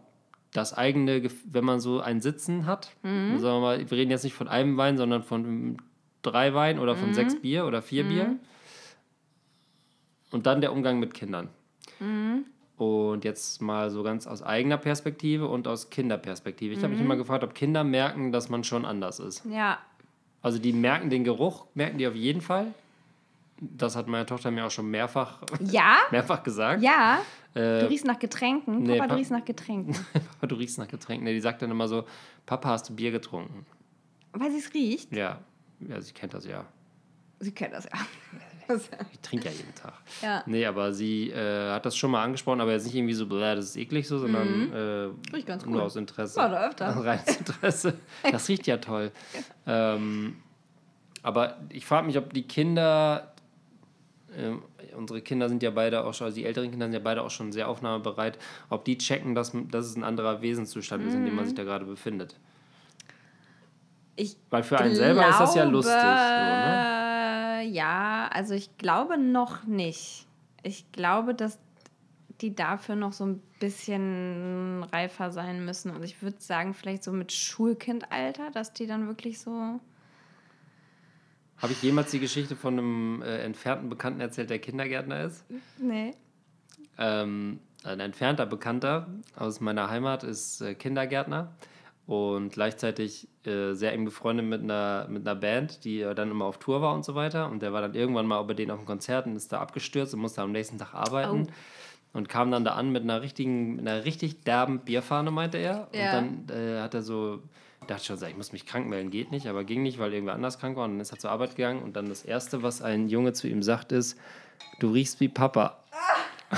das eigene, wenn man so ein Sitzen hat, sagen wir mal, wir reden jetzt nicht von einem Wein, sondern von drei Wein oder von sechs Bier oder vier Bier. Und dann der Umgang mit Kindern. Und jetzt mal so ganz aus eigener Perspektive und aus Kinderperspektive. Ich habe mich immer gefragt, ob Kinder merken, dass man schon anders ist. ja, Also die merken den Geruch, merken die auf jeden Fall. Das hat meine Tochter mir auch schon mehrfach, ja, mehrfach gesagt. ja. Äh, Du riechst nach Getränken. nee, Papa, du riechst nach Getränken. Papa, du riechst nach Getränken. Nee, die sagt dann immer so, Papa, hast du Bier getrunken? Weil sie es riecht. Ja, ja sie kennt das ja. Sie kennt das ja. Ich trinke ja jeden Tag. ja. Nee, aber sie äh, hat das schon mal angesprochen, aber jetzt nicht irgendwie so, bläh, das ist eklig so, sondern äh, Mhm. Riecht ganz nur gut. aus Interesse. War da öfter. Reines Interesse. Das riecht ja toll. ähm, aber ich frage mich, ob die Kinder, ähm, unsere Kinder sind ja beide auch schon, also die älteren Kinder sind ja beide auch schon sehr aufnahmebereit, ob die checken, dass, dass es ein anderer Wesenszustand ist, in dem man Mhm. sich da gerade befindet. Ich Weil für einen selber ist das ja lustig. So, ne? Ja, also ich glaube noch nicht. Ich glaube, dass die dafür noch so ein bisschen reifer sein müssen. Und ich würde sagen, vielleicht so mit Schulkindalter, dass die dann wirklich so. Habe ich jemals die Geschichte von einem äh, entfernten Bekannten erzählt, der Kindergärtner ist? Nee. Ähm, ein entfernter Bekannter aus meiner Heimat ist äh, Kindergärtner und gleichzeitig äh, sehr eng befreundet mit einer, mit einer Band, die dann immer auf Tour war und so weiter. Und der war dann irgendwann mal bei denen auf dem Konzert und ist da abgestürzt und musste am nächsten Tag arbeiten. Und kam dann da an mit einer richtigen, mit einer richtig derben Bierfahne, meinte er. Ja. Und dann äh, hat er so, dachte schon, ich muss mich krank melden, geht nicht, aber ging nicht, weil irgendwer anders krank war. Und dann ist er zur Arbeit gegangen und dann das Erste, was ein Junge zu ihm sagt, ist, du riechst wie Papa.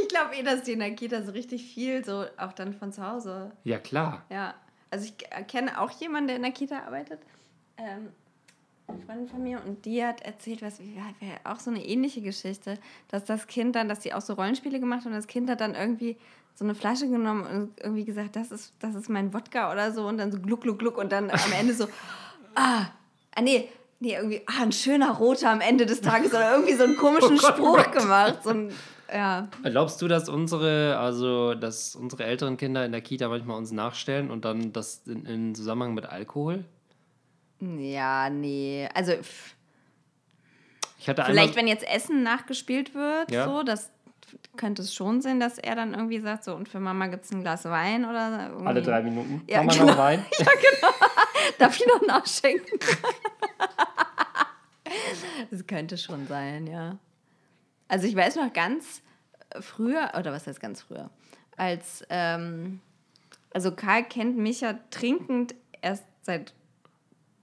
Ich glaube eh, dass die in der Kita so richtig viel, so auch dann von zu Hause. Ja, klar. Ja. Also ich kenne auch jemanden, der in der Kita arbeitet. Ähm, eine Freundin von mir und die hat erzählt, was auch so eine ähnliche Geschichte, dass das Kind dann, dass sie auch so Rollenspiele gemacht hat und das Kind hat dann irgendwie so eine Flasche genommen und irgendwie gesagt, das ist, das ist mein Wodka oder so und dann so gluck, gluck, gluck und dann am Ende so, ah, ah nee, nee, irgendwie, ah, ein schöner Roter am Ende des Tages oder irgendwie so einen komischen oh Gott, Spruch oh gemacht. So ein, ja. Glaubst du, dass unsere, also dass unsere älteren Kinder in der Kita manchmal uns nachstellen und dann das in, in Zusammenhang mit Alkohol? Ja, nee. Also ich hatte vielleicht, wenn jetzt Essen nachgespielt wird, ja. so, das könnte es schon sein, dass er dann irgendwie sagt, so, und für Mama gibt es ein Glas Wein oder irgendwie. Alle drei Minuten. Ja, Mama genau. noch Wein? ja, genau. Darf ich noch nachschenken? das könnte schon sein, ja. Also ich weiß noch ganz früher, oder was heißt ganz früher, als, ähm, also Karl kennt mich ja trinkend erst seit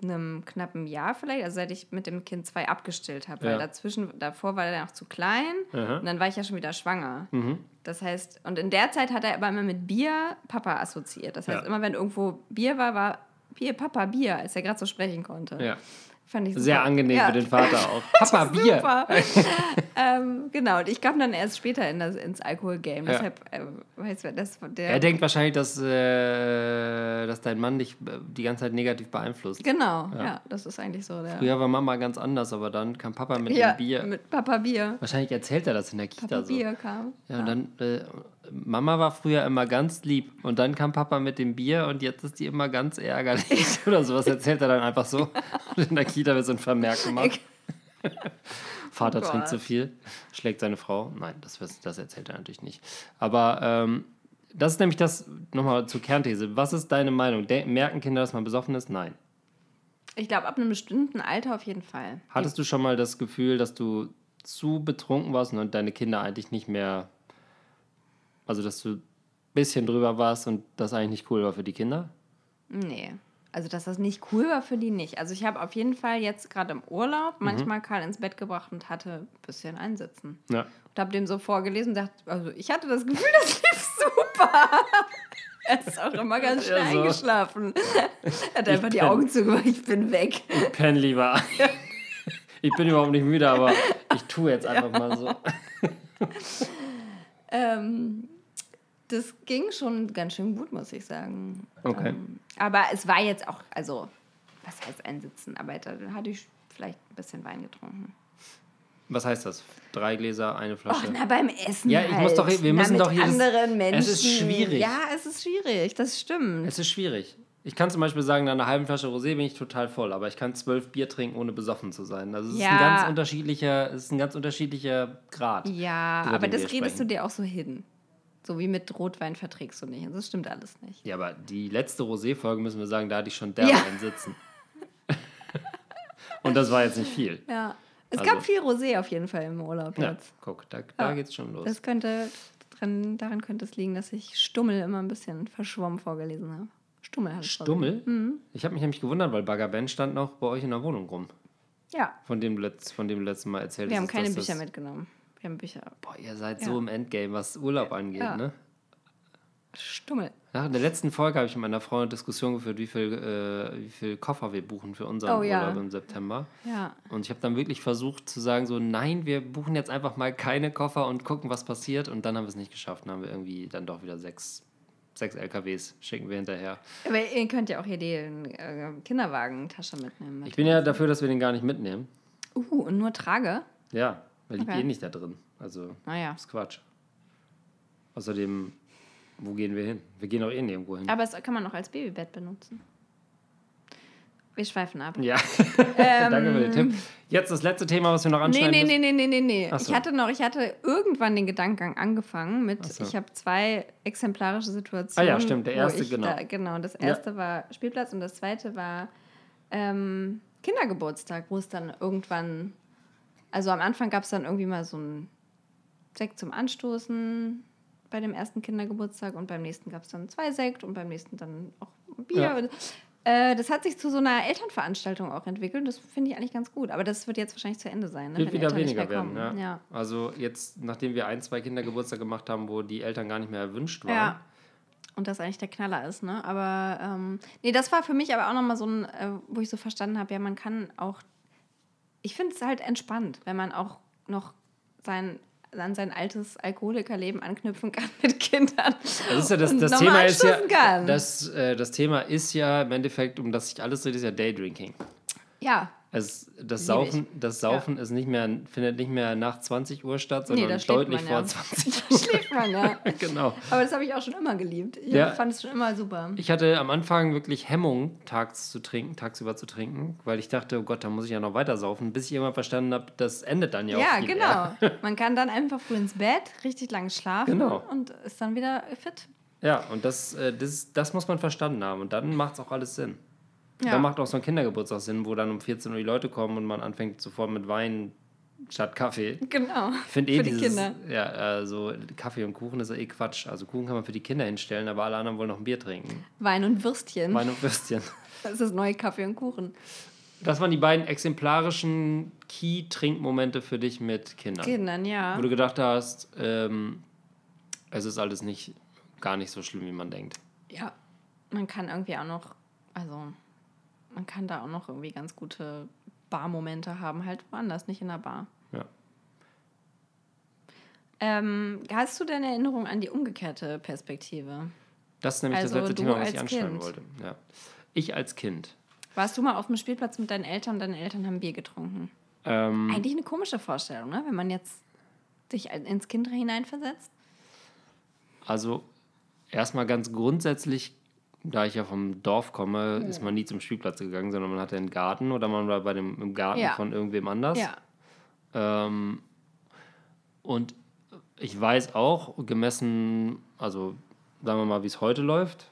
einem knappen Jahr vielleicht, also seit ich mit dem Kind zwei abgestillt habe, ja. weil dazwischen, davor war er noch zu klein Aha. und dann war ich ja schon wieder schwanger. Mhm. Das heißt, und in der Zeit hat er aber immer mit Bier Papa assoziiert. Das heißt, ja. immer wenn irgendwo Bier war, war Bier, Papa, Bier, als er gerade so sprechen konnte. Ja. Fand ich super. Sehr angenehm ja. für den Vater auch. Papa, Bier. ähm, genau, und ich kam dann erst später in das, ins Alkoholgame. Ja. Deshalb, äh, weißt du, das, der er denkt wahrscheinlich, dass, äh, dass dein Mann dich äh, die ganze Zeit negativ beeinflusst. Genau, ja, ja das ist eigentlich so. Der Früher war Mama ganz anders, aber dann kam Papa mit dem Bier. mit Papa Bier. Wahrscheinlich erzählt er das in der Kita Papa so. Bier kam. Ja, und dann, äh, Mama war früher immer ganz lieb und dann kam Papa mit dem Bier und jetzt ist die immer ganz ärgerlich oder sowas erzählt er dann einfach so. Und in der Kita wird so ein Vermerk gemacht. Vater oh trinkt zu viel, schlägt seine Frau. Nein, das, das erzählt er natürlich nicht. Aber ähm, das ist nämlich das, nochmal zur Kernthese. Was ist deine Meinung? De merken Kinder, dass man besoffen ist? Nein. Ich glaube, ab einem bestimmten Alter auf jeden Fall. Hattest du schon mal das Gefühl, dass du zu betrunken warst und deine Kinder eigentlich nicht mehr also, dass du ein bisschen drüber warst und das eigentlich nicht cool war für die Kinder? Nee. Also, dass das nicht cool war für die nicht. Also, ich habe auf jeden Fall jetzt gerade im Urlaub mhm. manchmal Karl ins Bett gebracht und hatte ein bisschen Einsitzen. Ja. Und habe dem so vorgelesen und dachte, also ich hatte das Gefühl, das lief super. er ist auch immer ganz schnell ja, so. eingeschlafen. Er hat einfach die Augen zugemacht, ich bin weg. Ich penne lieber. ich bin überhaupt nicht müde, aber ich tue jetzt einfach ja. mal so. ähm, das ging schon ganz schön gut, muss ich sagen. Okay. Ähm, aber es war jetzt auch, also, was heißt einsitzen? Aber da hatte ich vielleicht ein bisschen Wein getrunken. Was heißt das? Drei Gläser, eine Flasche? Och, na, beim Essen. Ja, ich halt. muss doch, wir müssen na, doch hier. anderen Menschen. Es ist schwierig. Ja, es ist schwierig, das stimmt. Es ist schwierig. Ich kann zum Beispiel sagen, nach einer halben Flasche Rosé bin ich total voll, aber ich kann zwölf Bier trinken, ohne besoffen zu sein. Also es ja. ist ein ganz unterschiedlicher, es ist ein ganz unterschiedlicher Grad. Ja, aber das redest du dir auch so hin. So wie mit Rotwein verträgst du nicht. Das stimmt alles nicht. Ja, aber die letzte Rosé-Folge müssen wir sagen, da hatte ich schon derbe ja. sitzen. Und das war jetzt nicht viel. Ja. Es also. gab viel Rosé auf jeden Fall im Urlaub ja, jetzt. Guck, da, da ja. geht's schon los. Das könnte, dran, daran könnte es liegen, dass ich Stummel immer ein bisschen verschwommen vorgelesen habe. Stummel hat Stummel? Mhm. Ich habe mich nämlich gewundert, weil Bagger Ben stand noch bei euch in der Wohnung rum. Ja. Von dem, Letz, von dem letzten Mal erzählt. Wir haben keine Bücher mitgenommen. Wir haben Bücher. Boah, ihr seid ja. so im Endgame, was Urlaub angeht, ja. ne? Stummel. Nach der letzten Folge habe ich mit meiner Frau eine Diskussion geführt, wie viel, äh, wie viel Koffer wir buchen für unseren oh, ja. Urlaub im September. Ja. Und ich habe dann wirklich versucht zu sagen, so nein, wir buchen jetzt einfach mal keine Koffer und gucken, was passiert. Und dann haben wir es nicht geschafft. Dann haben wir irgendwie dann doch wieder sechs, sechs LKWs schicken wir hinterher. Aber ihr könnt ja auch hier die äh, Kinderwagentasche mitnehmen. Mit ich bin ja dafür, dass wir den gar nicht mitnehmen. Uh, und nur trage? Ja. Weil die okay. gehen nicht da drin. Also, naja. Ah, ist Quatsch. Außerdem, wo gehen wir hin? Wir gehen auch eh nirgendwo hin. Aber das kann man auch als Babybett benutzen. Wir schweifen ab. Ja. Ähm, Danke für den Tipp. Jetzt das letzte Thema, was wir noch anschneiden Nee, nee, nee, nee, nee, nee. So. Ich hatte noch, ich hatte irgendwann den Gedankengang angefangen mit, so. ich habe zwei exemplarische Situationen. Ah ja, stimmt, der erste, genau. Da, genau, das erste ja. war Spielplatz und das zweite war ähm, Kindergeburtstag, wo es dann irgendwann also am Anfang gab es dann irgendwie mal so ein Sekt zum Anstoßen bei dem ersten Kindergeburtstag und beim nächsten gab es dann zwei Sekt und beim nächsten dann auch Bier. Ja. Äh, das hat sich zu so einer Elternveranstaltung auch entwickelt. Das finde ich eigentlich ganz gut. Aber das wird jetzt wahrscheinlich zu Ende sein. Ne? Wird wieder weniger werden. Ja. ja. Also jetzt, nachdem wir ein, zwei Kindergeburtstag gemacht haben, wo die Eltern gar nicht mehr erwünscht waren, ja. Und das eigentlich der Knaller ist, ne? Aber ähm, nee, das war für mich aber auch nochmal so ein, äh, wo ich so verstanden habe, ja, man kann auch, ich finde es halt entspannt, wenn man auch noch sein an sein altes Alkoholikerleben anknüpfen kann mit Kindern. Das ist ja das, das Thema ist ja das, äh, das Thema ist ja im Endeffekt, um das sich alles dreht, ist ja Daydrinking. Ja. Also das Saufen, das Saufen ja. ist nicht mehr, findet nicht mehr nach 20 Uhr statt, sondern nee, deutlich vor ja. 20 Uhr. Da schläft man, ja. genau. Aber das habe ich auch schon immer geliebt. Ich ja. fand es schon immer super. Ich hatte am Anfang wirklich Hemmung, tags zu trinken, tagsüber zu trinken, weil ich dachte, oh Gott, da muss ich ja noch weiter saufen, bis ich irgendwann verstanden habe, das endet dann ja, ja auch. Ja, genau. man kann dann einfach früh ins Bett, richtig lang schlafen genau. und ist dann wieder fit. Ja, und das, äh, das, das muss man verstanden haben und dann macht es auch alles Sinn. Ja. Da macht auch so ein Kindergeburtstag Sinn, wo dann um 14 Uhr die Leute kommen und man anfängt sofort mit Wein statt Kaffee. Genau. Ich finde eh für dieses, die Kinder. Ja, also Kaffee und Kuchen ist ja eh Quatsch. Also Kuchen kann man für die Kinder hinstellen, aber alle anderen wollen noch ein Bier trinken. Wein und Würstchen. Wein und Würstchen. Das ist das neue Kaffee und Kuchen. Das waren die beiden exemplarischen Key-Trinkmomente für dich mit Kindern. Kindern, ja. Wo du gedacht hast, ähm, es ist alles nicht gar nicht so schlimm, wie man denkt. Ja, man kann irgendwie auch noch, also man kann da auch noch irgendwie ganz gute Barmomente haben, halt woanders, nicht in der Bar. Ja. Ähm, hast du denn Erinnerung an die umgekehrte Perspektive? Das ist nämlich also das letzte Thema, was ich anschneiden kind. wollte. Ja. Ich als Kind. Warst du mal auf dem Spielplatz mit deinen Eltern und deine Eltern haben Bier getrunken? Ähm, Eigentlich eine komische Vorstellung, ne? wenn man jetzt sich ins Kind hineinversetzt. Also erstmal ganz grundsätzlich da ich ja vom Dorf komme, ist man nie zum Spielplatz gegangen, sondern man hatte einen Garten oder man war bei dem, im Garten ja. von irgendwem anders. Ja. Ähm, und ich weiß auch, gemessen, also sagen wir mal, wie es heute läuft,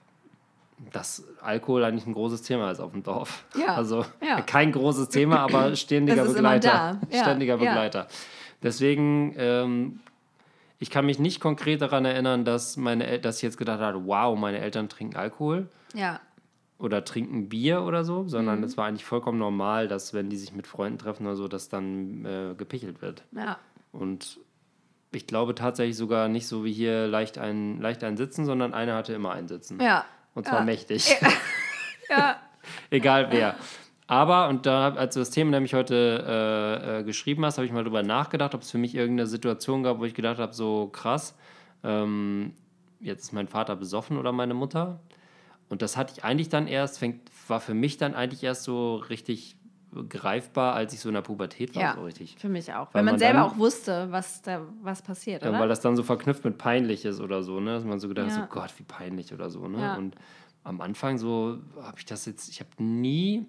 dass Alkohol eigentlich ein großes Thema ist auf dem Dorf. Ja. Also ja. kein großes Thema, aber ständiger Begleiter. Ja. Ständiger Begleiter. Deswegen ähm, ich kann mich nicht konkret daran erinnern, dass, meine, dass ich jetzt gedacht habe, wow, meine Eltern trinken Alkohol. Ja. Oder trinken Bier oder so, sondern mhm. es war eigentlich vollkommen normal, dass wenn die sich mit Freunden treffen oder so, dass dann äh, gepichelt wird. Ja. Und ich glaube tatsächlich sogar nicht so wie hier leicht ein, leicht ein Sitzen, sondern einer hatte immer ein Sitzen. Ja. Und zwar ja. mächtig. Ja. ja. Egal wer. Aber, und da, als du das Thema nämlich heute äh, äh, geschrieben hast, habe ich mal darüber nachgedacht, ob es für mich irgendeine Situation gab, wo ich gedacht habe, so krass, ähm, jetzt ist mein Vater besoffen oder meine Mutter. Und das hatte ich eigentlich dann erst, fängt, war für mich dann eigentlich erst so richtig greifbar, als ich so in der Pubertät war. Ja, so richtig. für mich auch. Weil, weil man, man, selber dann, auch wusste, was da was passiert, oder? Ja, weil das dann so verknüpft mit peinlich ist oder so, ne? Dass man so gedacht hat, ja. so Gott, wie peinlich oder so, ne? Ja. Und am Anfang so habe ich das jetzt, ich habe nie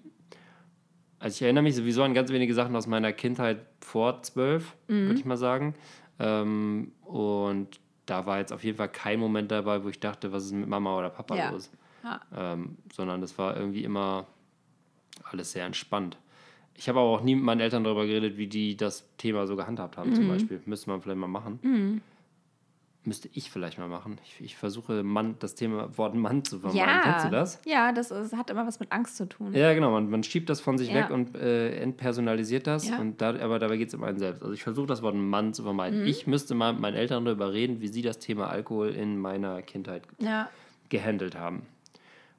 also ich erinnere mich sowieso an ganz wenige Sachen aus meiner Kindheit vor zwölf, mhm. würde ich mal sagen. Ähm, und da war jetzt auf jeden Fall kein Moment dabei, wo ich dachte, was ist mit Mama oder Papa ja. los? Ja. Ähm, sondern das war irgendwie immer alles sehr entspannt. Ich habe aber auch nie mit meinen Eltern darüber geredet, wie die das Thema so gehandhabt haben, mhm. zum Beispiel. Müsste man vielleicht mal machen. Mhm. Müsste ich vielleicht mal machen. Ich, ich versuche, Mann, das Thema Wort Mann zu vermeiden. Ja. Kennst du das? Ja, das ist, hat immer was mit Angst zu tun. Ja, genau. Man, man schiebt das von sich ja. weg und äh, entpersonalisiert das. Ja. Und da, aber dabei geht es um einen selbst. Also ich versuche, das Wort Mann zu vermeiden. Mhm. Ich müsste mal mit meinen Eltern darüber reden, wie sie das Thema Alkohol in meiner Kindheit ja. gehandelt haben.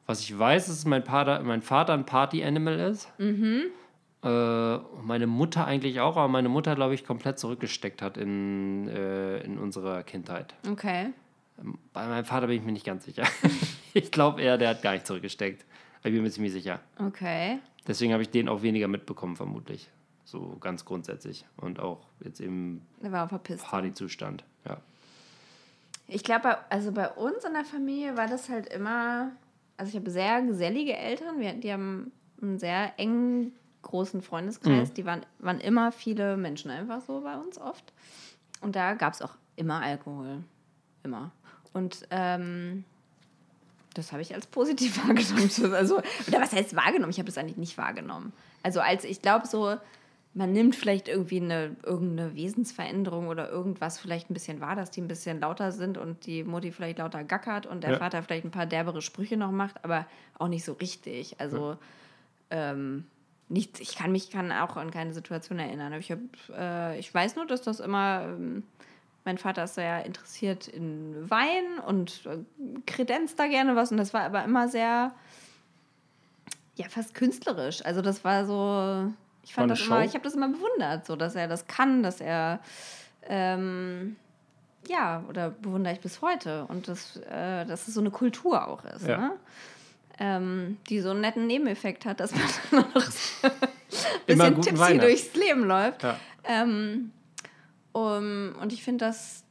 Was ich weiß, ist, dass mein, Vater, mein Vater ein Party-Animal ist. Mhm meine Mutter eigentlich auch, aber meine Mutter, glaube ich, komplett zurückgesteckt hat in, äh, in unserer Kindheit. Okay. Ähm, bei meinem Vater bin ich mir nicht ganz sicher. ich glaube eher, der hat gar nicht zurückgesteckt. Ich bin mir ziemlich sicher. Okay. Deswegen habe ich den auch weniger mitbekommen, vermutlich. So ganz grundsätzlich. Und auch jetzt im Partyzustand. Ja. Ich glaube, also bei uns in der Familie war das halt immer. Also ich habe sehr gesellige Eltern. Wir, die haben einen sehr engen großen Freundeskreis, mhm. die waren, waren immer viele Menschen einfach so bei uns oft. Und da gab es auch immer Alkohol. Immer. Und ähm, das habe ich als positiv wahrgenommen. Also, oder was heißt wahrgenommen? Ich habe das eigentlich nicht wahrgenommen. Also als ich glaube so, man nimmt vielleicht irgendwie eine irgendeine Wesensveränderung oder irgendwas vielleicht ein bisschen wahr, dass die ein bisschen lauter sind und die Mutti vielleicht lauter gackert und der ja. Vater vielleicht ein paar derbere Sprüche noch macht, aber auch nicht so richtig. Also ja. ähm, nichts, ich kann mich kann auch an keine Situation erinnern. Aber ich, hab, äh, ich weiß nur, dass das immer ähm, mein Vater ist ja interessiert in Wein und äh, kredenzt da gerne was. Und das war aber immer sehr, ja, fast künstlerisch. Also das war so, ich fand das immer, Show? ich habe das immer bewundert, so dass er das kann, dass er, ähm, ja, oder bewundere ich bis heute. Und das, äh, dass es so eine Kultur auch ist, Ja. ne? Ähm, die so einen netten Nebeneffekt hat, dass man dann noch so ein bisschen tipsy durchs Leben läuft. Ja. Ähm, um, und ich finde das,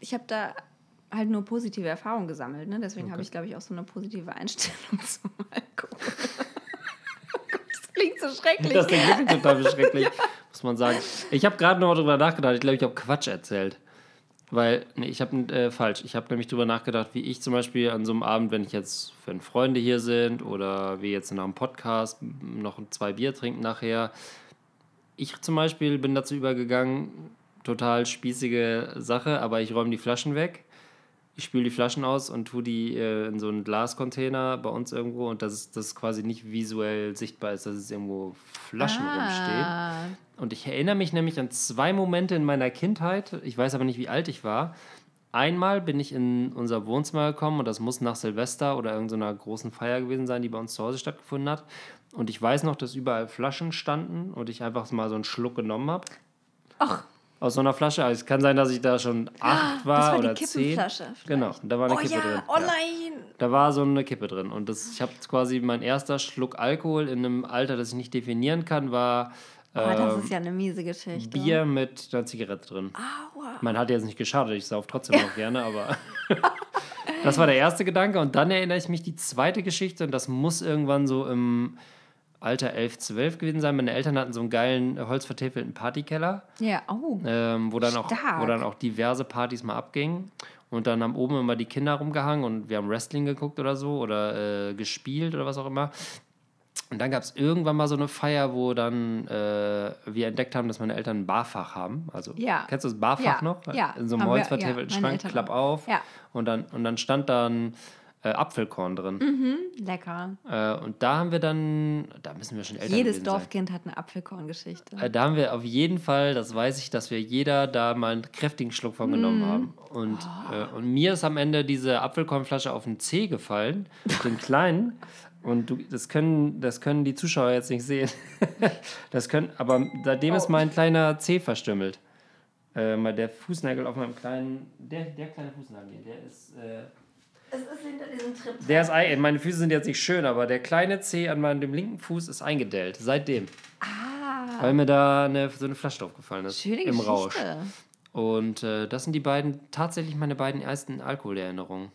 ich habe da halt nur positive Erfahrungen gesammelt. Ne? Deswegen habe ich, glaube ich, auch so eine positive Einstellung zum Alkohol. das klingt so schrecklich. Das klingt total schrecklich, muss man sagen. Ich habe gerade noch mal drüber nachgedacht. Ich glaube, ich habe Quatsch erzählt. Weil, nee, ich habe äh, falsch. Ich habe nämlich drüber nachgedacht, wie ich zum Beispiel an so einem Abend, wenn ich jetzt, wenn Freunde hier sind oder wir jetzt nach einem Podcast noch zwei Bier trinken nachher. Ich zum Beispiel bin dazu übergegangen, total spießige Sache, aber ich räume die Flaschen weg. Ich spüle die Flaschen aus und tue die äh, in so einen Glascontainer bei uns irgendwo und dass das quasi nicht visuell sichtbar ist, dass es irgendwo Flaschen ah, Und ich erinnere mich nämlich an zwei Momente in meiner Kindheit. Ich weiß aber nicht, wie alt ich war. Einmal bin ich in unser Wohnzimmer gekommen und das muss nach Silvester oder irgendeiner großen Feier gewesen sein, die bei uns zu Hause stattgefunden hat. Und ich weiß noch, dass überall Flaschen standen und ich einfach mal so einen Schluck genommen habe. Ach. Aus so einer Flasche. Also es kann sein, dass ich da schon acht war, das war oder die zehn. Vielleicht. Genau, da war eine Oh Kippe ja, drin. oh Ja. nein. Da war so eine Kippe drin. Und das, ich habe quasi mein erster Schluck Alkohol in einem Alter, das ich nicht definieren kann, war Oh, das ähm, ist ja eine miese Geschichte. Bier mit einer Zigarette drin. Aua. Man hat jetzt nicht geschadet, ich sauf trotzdem noch gerne, aber das war der erste Gedanke. Und dann erinnere ich mich die zweite Geschichte und das muss irgendwann so im Alter 11, 12 gewesen sein. Meine Eltern hatten so einen geilen, äh, holzvertäfelten Partykeller, Ja, oh. ähm, wo, dann auch, wo dann auch diverse Partys mal abgingen. Und dann haben oben immer die Kinder rumgehangen und wir haben Wrestling geguckt oder so oder äh, gespielt oder was auch immer. Und dann gab es irgendwann mal so eine Feier, wo dann äh, wir entdeckt haben, dass meine Eltern ein Barfach haben. Also, Ja. kennst du das Barfach Ja, noch? ja. In so einem holzvertäfelten ja, Schrank, Klapp auf. Und, dann, und dann stand dann äh, Apfelkorn drin. Mhm. Lecker. Äh, und da haben wir dann, da müssen wir schon älter Jedes Dorfkind hat eine Apfelkorngeschichte. sein. Äh, da haben wir auf jeden Fall, das weiß ich, dass wir jeder da mal einen kräftigen Schluck von genommen haben. Und, Oh. und mir ist am Ende diese Apfelkornflasche auf den Zeh gefallen, den kleinen. Und du, das, können, das können die Zuschauer jetzt nicht sehen. das können, aber seitdem Oh. ist mein kleiner Zeh verstümmelt. Äh, mal der Fußnagel auf meinem kleinen, der, der kleine Fußnagel, der ist, äh, Es ist hinter diesem Trip. der ist, ein- meine Füße sind jetzt nicht schön, aber der kleine Zeh an meinem linken Fuß ist eingedellt, seitdem. Ah, Weil mir da eine, so eine Flasche draufgefallen ist. schöne Im Geschichte. Rausch. Und äh, das sind die beiden, tatsächlich meine beiden ersten Alkoholerinnerungen.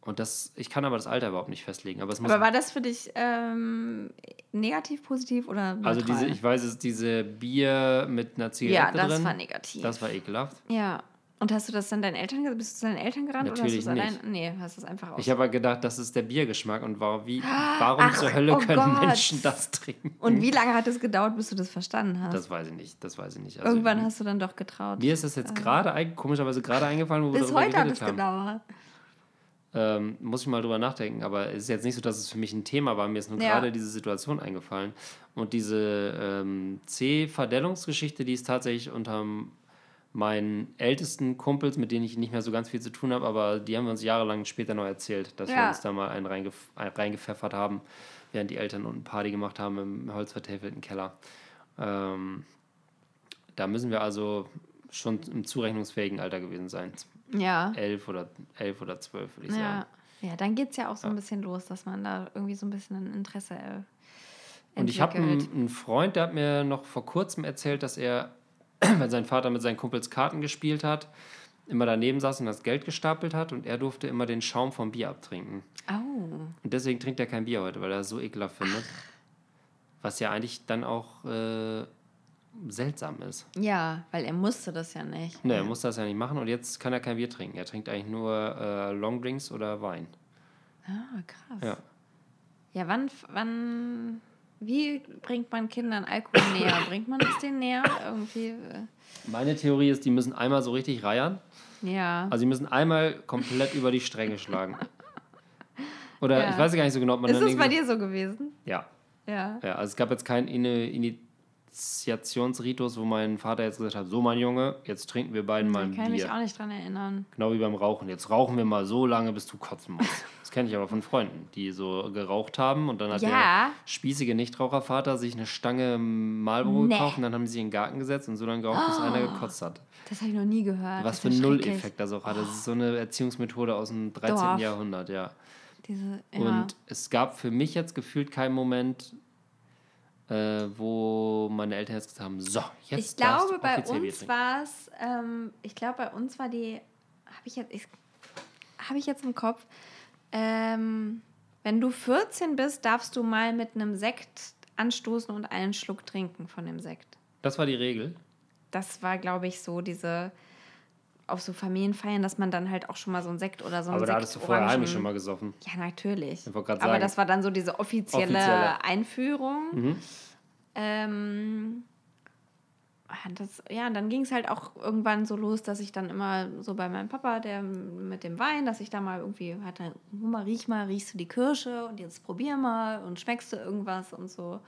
Und das, ich kann aber das Alter überhaupt nicht festlegen. Aber es muss. Aber war das für dich ähm, negativ, positiv oder neutral? also diese, ich weiß, es diese Bier mit einer Ja, Zigarette das drin. war negativ. das war ekelhaft. ja. Und hast du das dann deinen Eltern gesagt? Bist du zu deinen Eltern gerannt Natürlich oder hast du es allein? Nee, hast du es einfach aus. Ich habe halt gedacht, das ist der Biergeschmack und warum, wie, warum Ach, zur Hölle oh können Gott. Menschen das trinken? Und wie lange hat es gedauert, bis du das verstanden hast? Das weiß ich nicht. Das weiß ich nicht. Also, Irgendwann hast du dann doch getraut. Mir ist das jetzt gerade, ein- komischerweise gerade eingefallen, wo wir Bis darüber heute hat geredet es haben. gedauert. Ähm, muss ich mal drüber nachdenken, aber es ist jetzt nicht so, dass es für mich ein Thema war. Mir ist nur Ja. gerade diese Situation eingefallen. Und diese ähm, C-Verdellungsgeschichte, die ist tatsächlich unter meinen ältesten Kumpels, mit denen ich nicht mehr so ganz viel zu tun habe, aber die haben wir uns jahrelang später noch erzählt, dass wir Ja. uns da mal einen reingef ein- reingepfeffert haben, während die Eltern unten Party gemacht haben im holzvertäfelten Keller. Ähm, da müssen wir also schon im zurechnungsfähigen Alter gewesen sein. Ja. Elf oder, elf oder zwölf, würde ich sagen. Ja. ja, dann geht es ja auch so ein bisschen los, dass man da irgendwie so ein bisschen ein Interesse äh, Und ich habe einen, entwickelt. einen Freund, der hat mir noch vor kurzem erzählt, dass er, wenn sein Vater mit seinen Kumpels Karten gespielt hat, immer daneben saß und das Geld gestapelt hat und er durfte immer den Schaum vom Bier abtrinken. Oh. Und deswegen trinkt er kein Bier heute, weil er es so ekelhaft findet. Was ja eigentlich dann auch äh, seltsam ist. Ja, weil er musste das ja nicht. Ne, er muss das ja nicht machen und jetzt kann er kein Bier trinken. Er trinkt eigentlich nur äh, Longdrinks oder Wein. Ah, krass. Ja. Ja, wann, wann, wie bringt man Kindern Alkohol näher? Bringt man es denen näher? Irgendwie, äh, Meine Theorie ist, die müssen einmal so richtig reiern. ja. Also sie müssen einmal komplett über die Stränge schlagen. Oder Ja. ich weiß gar nicht so genau, ob man Ist das bei dir so gewesen? Ja, Ja. ja, also es gab jetzt kein Ini, Ini, Initiationsritus, wo mein Vater jetzt gesagt hat, so mein Junge, jetzt trinken wir beiden mal ein kann ich mich Bier. auch nicht dran erinnern. Genau wie beim Rauchen. Jetzt rauchen wir mal so lange, bis du kotzen musst. Das kenne ich aber von Freunden, die so geraucht haben und dann hat Ja. der spießige Nichtrauchervater sich eine Stange Marlboro Nee. gekauft und dann haben sie in den Garten gesetzt und so lange geraucht, bis einer gekotzt hat. Das habe ich noch nie gehört. Was für ein. Null-Effekt das auch hat. Das ist so eine Erziehungsmethode aus dem 13. Dorf. Jahrhundert, ja. Diese, ja. Und es gab für mich jetzt gefühlt keinen Moment, äh, wo meine Eltern jetzt gesagt haben, so, jetzt ich glaube, du bei uns war es, ähm, ich glaube, bei uns war die, habe ich jetzt, ich, habe ich jetzt im Kopf, ähm, wenn du 14 bist, darfst du mal mit einem Sekt anstoßen und einen Schluck trinken von dem Sekt. Das war die Regel. Das war, glaube ich, so diese, auf so Familienfeiern, dass man dann halt auch schon mal so einen Sekt oder so einen Aber da Sekt hattest du vorher Orangen- heimlich schon mal gesoffen. Ja, natürlich. Ich gerade Aber sagen. das war dann so diese offizielle, Offizielle. Einführung. Mhm. Ähm, das, ja, und dann ging es halt auch irgendwann so los, dass ich dann immer so bei meinem Papa, der mit dem Wein, dass ich da mal irgendwie hatte, mal, riech mal, riechst du die Kirsche und jetzt probier mal und schmeckst du irgendwas und so.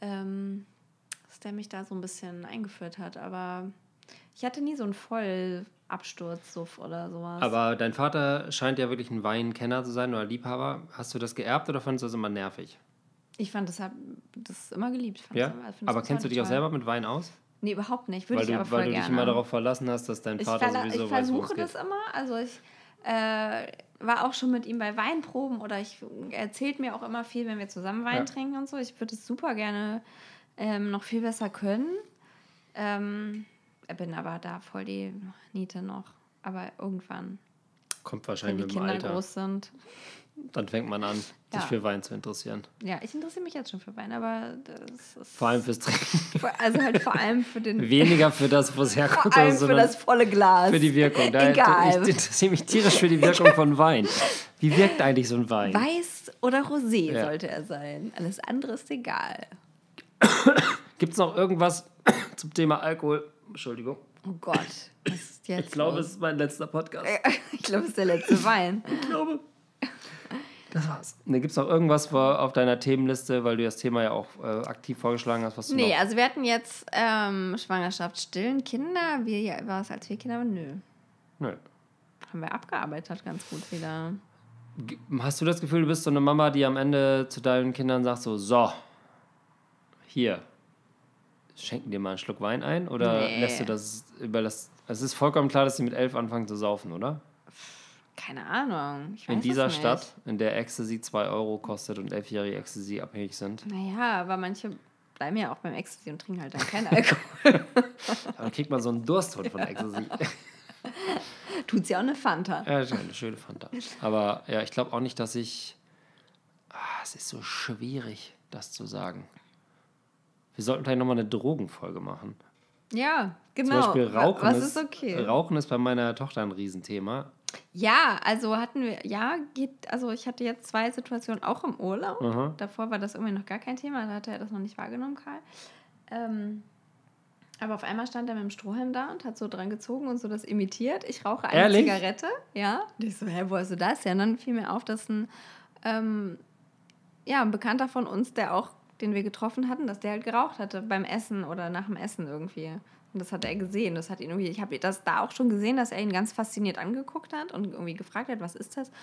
Ähm, dass der mich da so ein bisschen eingeführt hat, aber ich hatte nie so einen Vollabsturzsuff oder sowas. Aber dein Vater scheint ja wirklich ein Weinkenner zu sein oder Liebhaber. Hast du das geerbt oder fandest du das immer nervig? ich fand das, hab, das immer geliebt. Ich fand Ja? das ich Aber kennst du dich auch toll. selber mit Wein aus? Nee, überhaupt nicht. Würde Weil ich du, aber voll weil du gerne. dich immer darauf verlassen hast, dass dein ich, Vater verla- sowieso ich weiß, es versuche das immer. Also ich äh, war auch schon mit ihm bei Weinproben oder ich er erzählt mir auch immer viel, wenn wir zusammen Wein Ja. trinken und so. Ich würde es super gerne ähm, noch viel besser können. Ähm, bin aber da voll die Niete noch. Aber irgendwann, Kommt wenn wahrscheinlich die mit dem Kinder Alter. groß sind. Dann fängt man an, Ja. sich für Wein zu interessieren. Ja, ich interessiere mich jetzt schon für Wein, aber das ist. Vor allem fürs Trinken. vor- also halt vor allem für den. Weniger für das, wo es vor herkommt, allem für das volle Glas. für die Wirkung. Da Egal. Ich interessiere mich tierisch für die Wirkung von Wein. Wie wirkt eigentlich so ein Wein? Weiß oder Rosé Ja. sollte er sein. Alles andere ist egal. Gibt es noch irgendwas zum Thema Alkohol? Entschuldigung. Oh Gott, was ist jetzt? Ich glaube, los? es ist mein letzter Podcast. ich glaube, es ist der letzte Wein. Ich glaube. Das war's. Ne, Gibt es noch irgendwas auf deiner Themenliste, weil du das Thema ja auch äh, aktiv vorgeschlagen hast, was du Nee, also wir hatten jetzt ähm, Schwangerschaft, Stillen, Kinder. Wir ja, war es als wir Kinder? Nö. Nö. Haben wir abgearbeitet ganz gut wieder. Hast du das Gefühl, du bist so eine Mama, die am Ende zu deinen Kindern sagt so, so, hier, schenken dir mal einen Schluck Wein ein? Oder Nee. lässt du das überlässt... Es ist vollkommen klar, dass sie mit elf anfangen zu saufen, oder? Keine Ahnung. In dieser. Stadt, in der Ecstasy 2 Euro kostet und elfjährige Ecstasy abhängig sind. Naja, aber manche bleiben ja auch beim Ecstasy und trinken halt dann keinen Alkohol. Dann kriegt man so einen Dursthund von Ecstasy. Tut's ja auch eine Fanta. Ja, eine schöne Fanta. Aber ja, ich glaube auch nicht, dass ich. Ah, es ist so schwierig, das zu sagen. Wir sollten vielleicht nochmal eine Drogenfolge machen. Ja, genau. Zum Beispiel Rauchen. Was ist, ist okay? Rauchen ist bei meiner Tochter ein Riesenthema. Ja, also hatten wir, ja, geht, also ich hatte jetzt zwei Situationen auch im Urlaub. Mhm. Davor war das irgendwie noch gar kein Thema, da hatte er das noch nicht wahrgenommen, Karl. Ähm, aber auf einmal stand er mit dem Strohhalm da und hat so dran gezogen und so das imitiert. Ich rauche eine Ehrlich? Zigarette, ja. Und ich so, hä, wo hast du das? Ja, und dann fiel mir auf, dass ein, ähm, ja, ein Bekannter von uns, der auch, den wir getroffen hatten, dass der halt geraucht hatte beim Essen oder nach dem Essen irgendwie. Und das hat er gesehen. Das hat ihn irgendwie, ich habe das da auch schon gesehen, dass er ihn ganz fasziniert angeguckt hat und irgendwie gefragt hat, was ist das? Und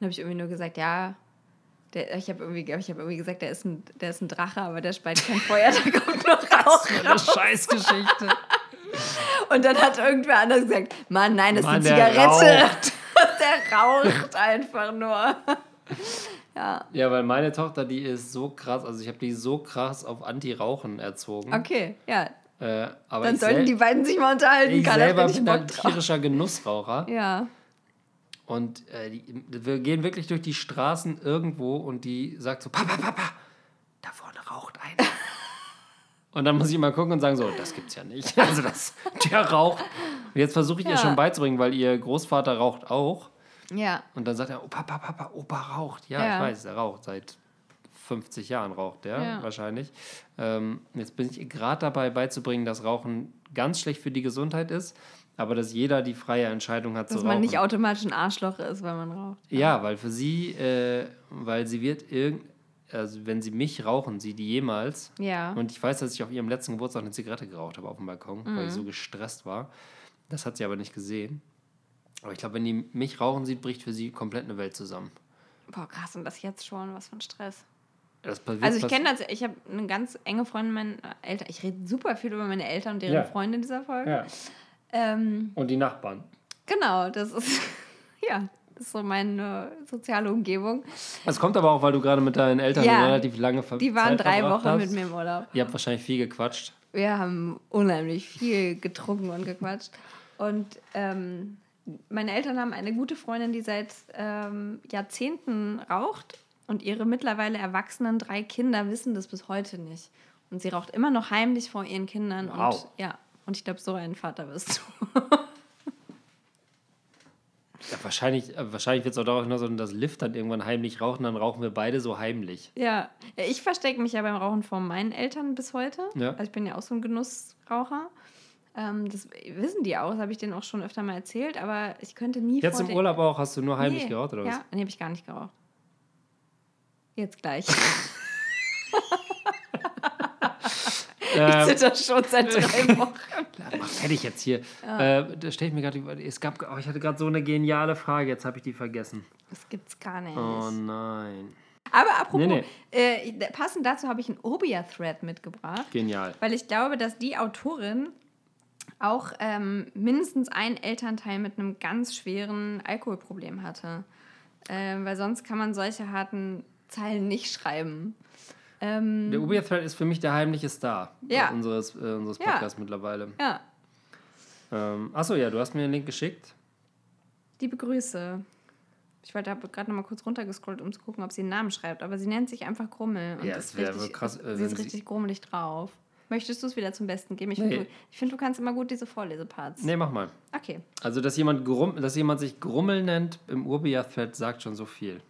dann habe ich irgendwie nur gesagt, ja, der, ich habe irgendwie, ich hab irgendwie gesagt, der ist, ein, der ist ein Drache, aber der speit kein Feuer, da kommt noch Rauch Eine. Scheißgeschichte. Und dann hat irgendwer anders gesagt, Mann, nein, das Mann, ist eine der Zigarette. der raucht einfach nur. Ja, Ja, weil meine Tochter, die ist so krass, also ich habe die so krass auf Anti-Rauchen erzogen. okay, ja. Äh, aber Dann sollten die beiden sich mal unterhalten. Ich selber bin ein tierischer Genussraucher. Ja. Und äh, die, wir gehen wirklich durch die Straßen irgendwo und die sagt so, Papa, Papa, da vorne raucht einer. und dann muss ich immer gucken und sagen so, das gibt's ja nicht. Also das, der raucht. Und jetzt versuche ich ihr Ja. schon beizubringen, weil ihr Großvater raucht auch. Ja. Und dann sagt er, oh, Papa, Papa, Opa raucht. Ja, Ja. ich weiß, er raucht. Seit 50 Jahren raucht der Ja. wahrscheinlich. Ähm, jetzt bin ich gerade dabei beizubringen, dass Rauchen ganz schlecht für die Gesundheit ist, aber dass jeder die freie Entscheidung hat Dass zu man rauchen. nicht automatisch ein Arschloch ist, weil man raucht. Ja, weil für sie, äh, weil sie wird irgend, also wenn sie mich rauchen, sie die jemals. Ja. Und ich weiß, dass ich auf ihrem letzten Geburtstag eine Zigarette geraucht habe auf dem Balkon, weil ich so gestresst war. Das hat sie aber nicht gesehen. Aber ich glaube, wenn die mich rauchen sieht, bricht für sie komplett eine Welt zusammen. Boah, krass, und das jetzt schon, was für ein Stress. Das Also ich kenne das, ich habe eine ganz enge Freundin meiner Eltern. Ich rede super viel über meine Eltern und deren Ja. Freunde in dieser Folge. Ja. Ähm, Und die Nachbarn. genau, das ist ja, das ist so meine soziale Umgebung. Es kommt aber auch, weil du gerade mit deinen Eltern Ja. relativ lange Ver Die waren Zeit drei verbracht Wochen hast. mit mir im Urlaub. Ihr habt wahrscheinlich viel gequatscht. Wir haben unheimlich viel getrunken und gequatscht. Und ähm, meine Eltern haben eine gute Freundin, die seit ähm, Jahrzehnten raucht. Und ihre mittlerweile erwachsenen drei Kinder wissen das bis heute nicht. Und sie raucht immer noch heimlich vor ihren Kindern. Wow. Und ja, und ich glaube, so ein Vater wirst du. Ja, wahrscheinlich äh, wahrscheinlich wird es auch darauf hinaus, dass Lift dann irgendwann heimlich rauchen, dann rauchen wir beide so heimlich. ja, ich verstecke mich ja beim Rauchen vor meinen Eltern bis heute. Ja. Also ich bin ja auch so ein Genussraucher. Ähm, das wissen die auch, das habe ich denen auch schon öfter mal erzählt, aber ich könnte nie Jetzt im Urlaub auch, hast du nur heimlich Nee. geraucht oder was? Ja, nee, habe ich gar nicht geraucht. Jetzt gleich. Ähm, Ich zitter schon seit drei Wochen. mach fertig jetzt hier. Äh, da stelle ich mir gerade über. Es gab, oh, ich hatte gerade so eine geniale Frage, jetzt habe ich die vergessen. Das gibt's gar nicht. Oh nein. Aber apropos, Nee, Äh, passend dazu habe ich einen Obia-Thread mitgebracht, Genial. weil ich glaube, dass die Autorin auch ähm, mindestens einen Elternteil mit einem ganz schweren Alkoholproblem hatte. Ähm, weil sonst kann man solche harten Zeilen nicht schreiben. Ähm, Der Uber-Thread ist für mich der heimliche Star Ja. unseres, äh, unseres Ja. Podcasts mittlerweile. ja, Ähm, achso, ja, du hast mir den Link geschickt. liebe Grüße. Ich wollte gerade noch mal kurz runtergescrollt, um zu gucken, ob sie einen Namen schreibt, aber sie nennt sich einfach Grummel. Und Ja, ist es wär richtig- wohl krass, äh, sie ist richtig grummelig drauf. Möchtest du es wieder zum Besten geben? Ich Nee. finde, du, ich find, du kannst immer gut diese Vorleseparts. Nee, mach mal. Okay. Also, dass jemand, Grumm, dass jemand sich Grummel nennt im Urbia-Thread, sagt schon so viel.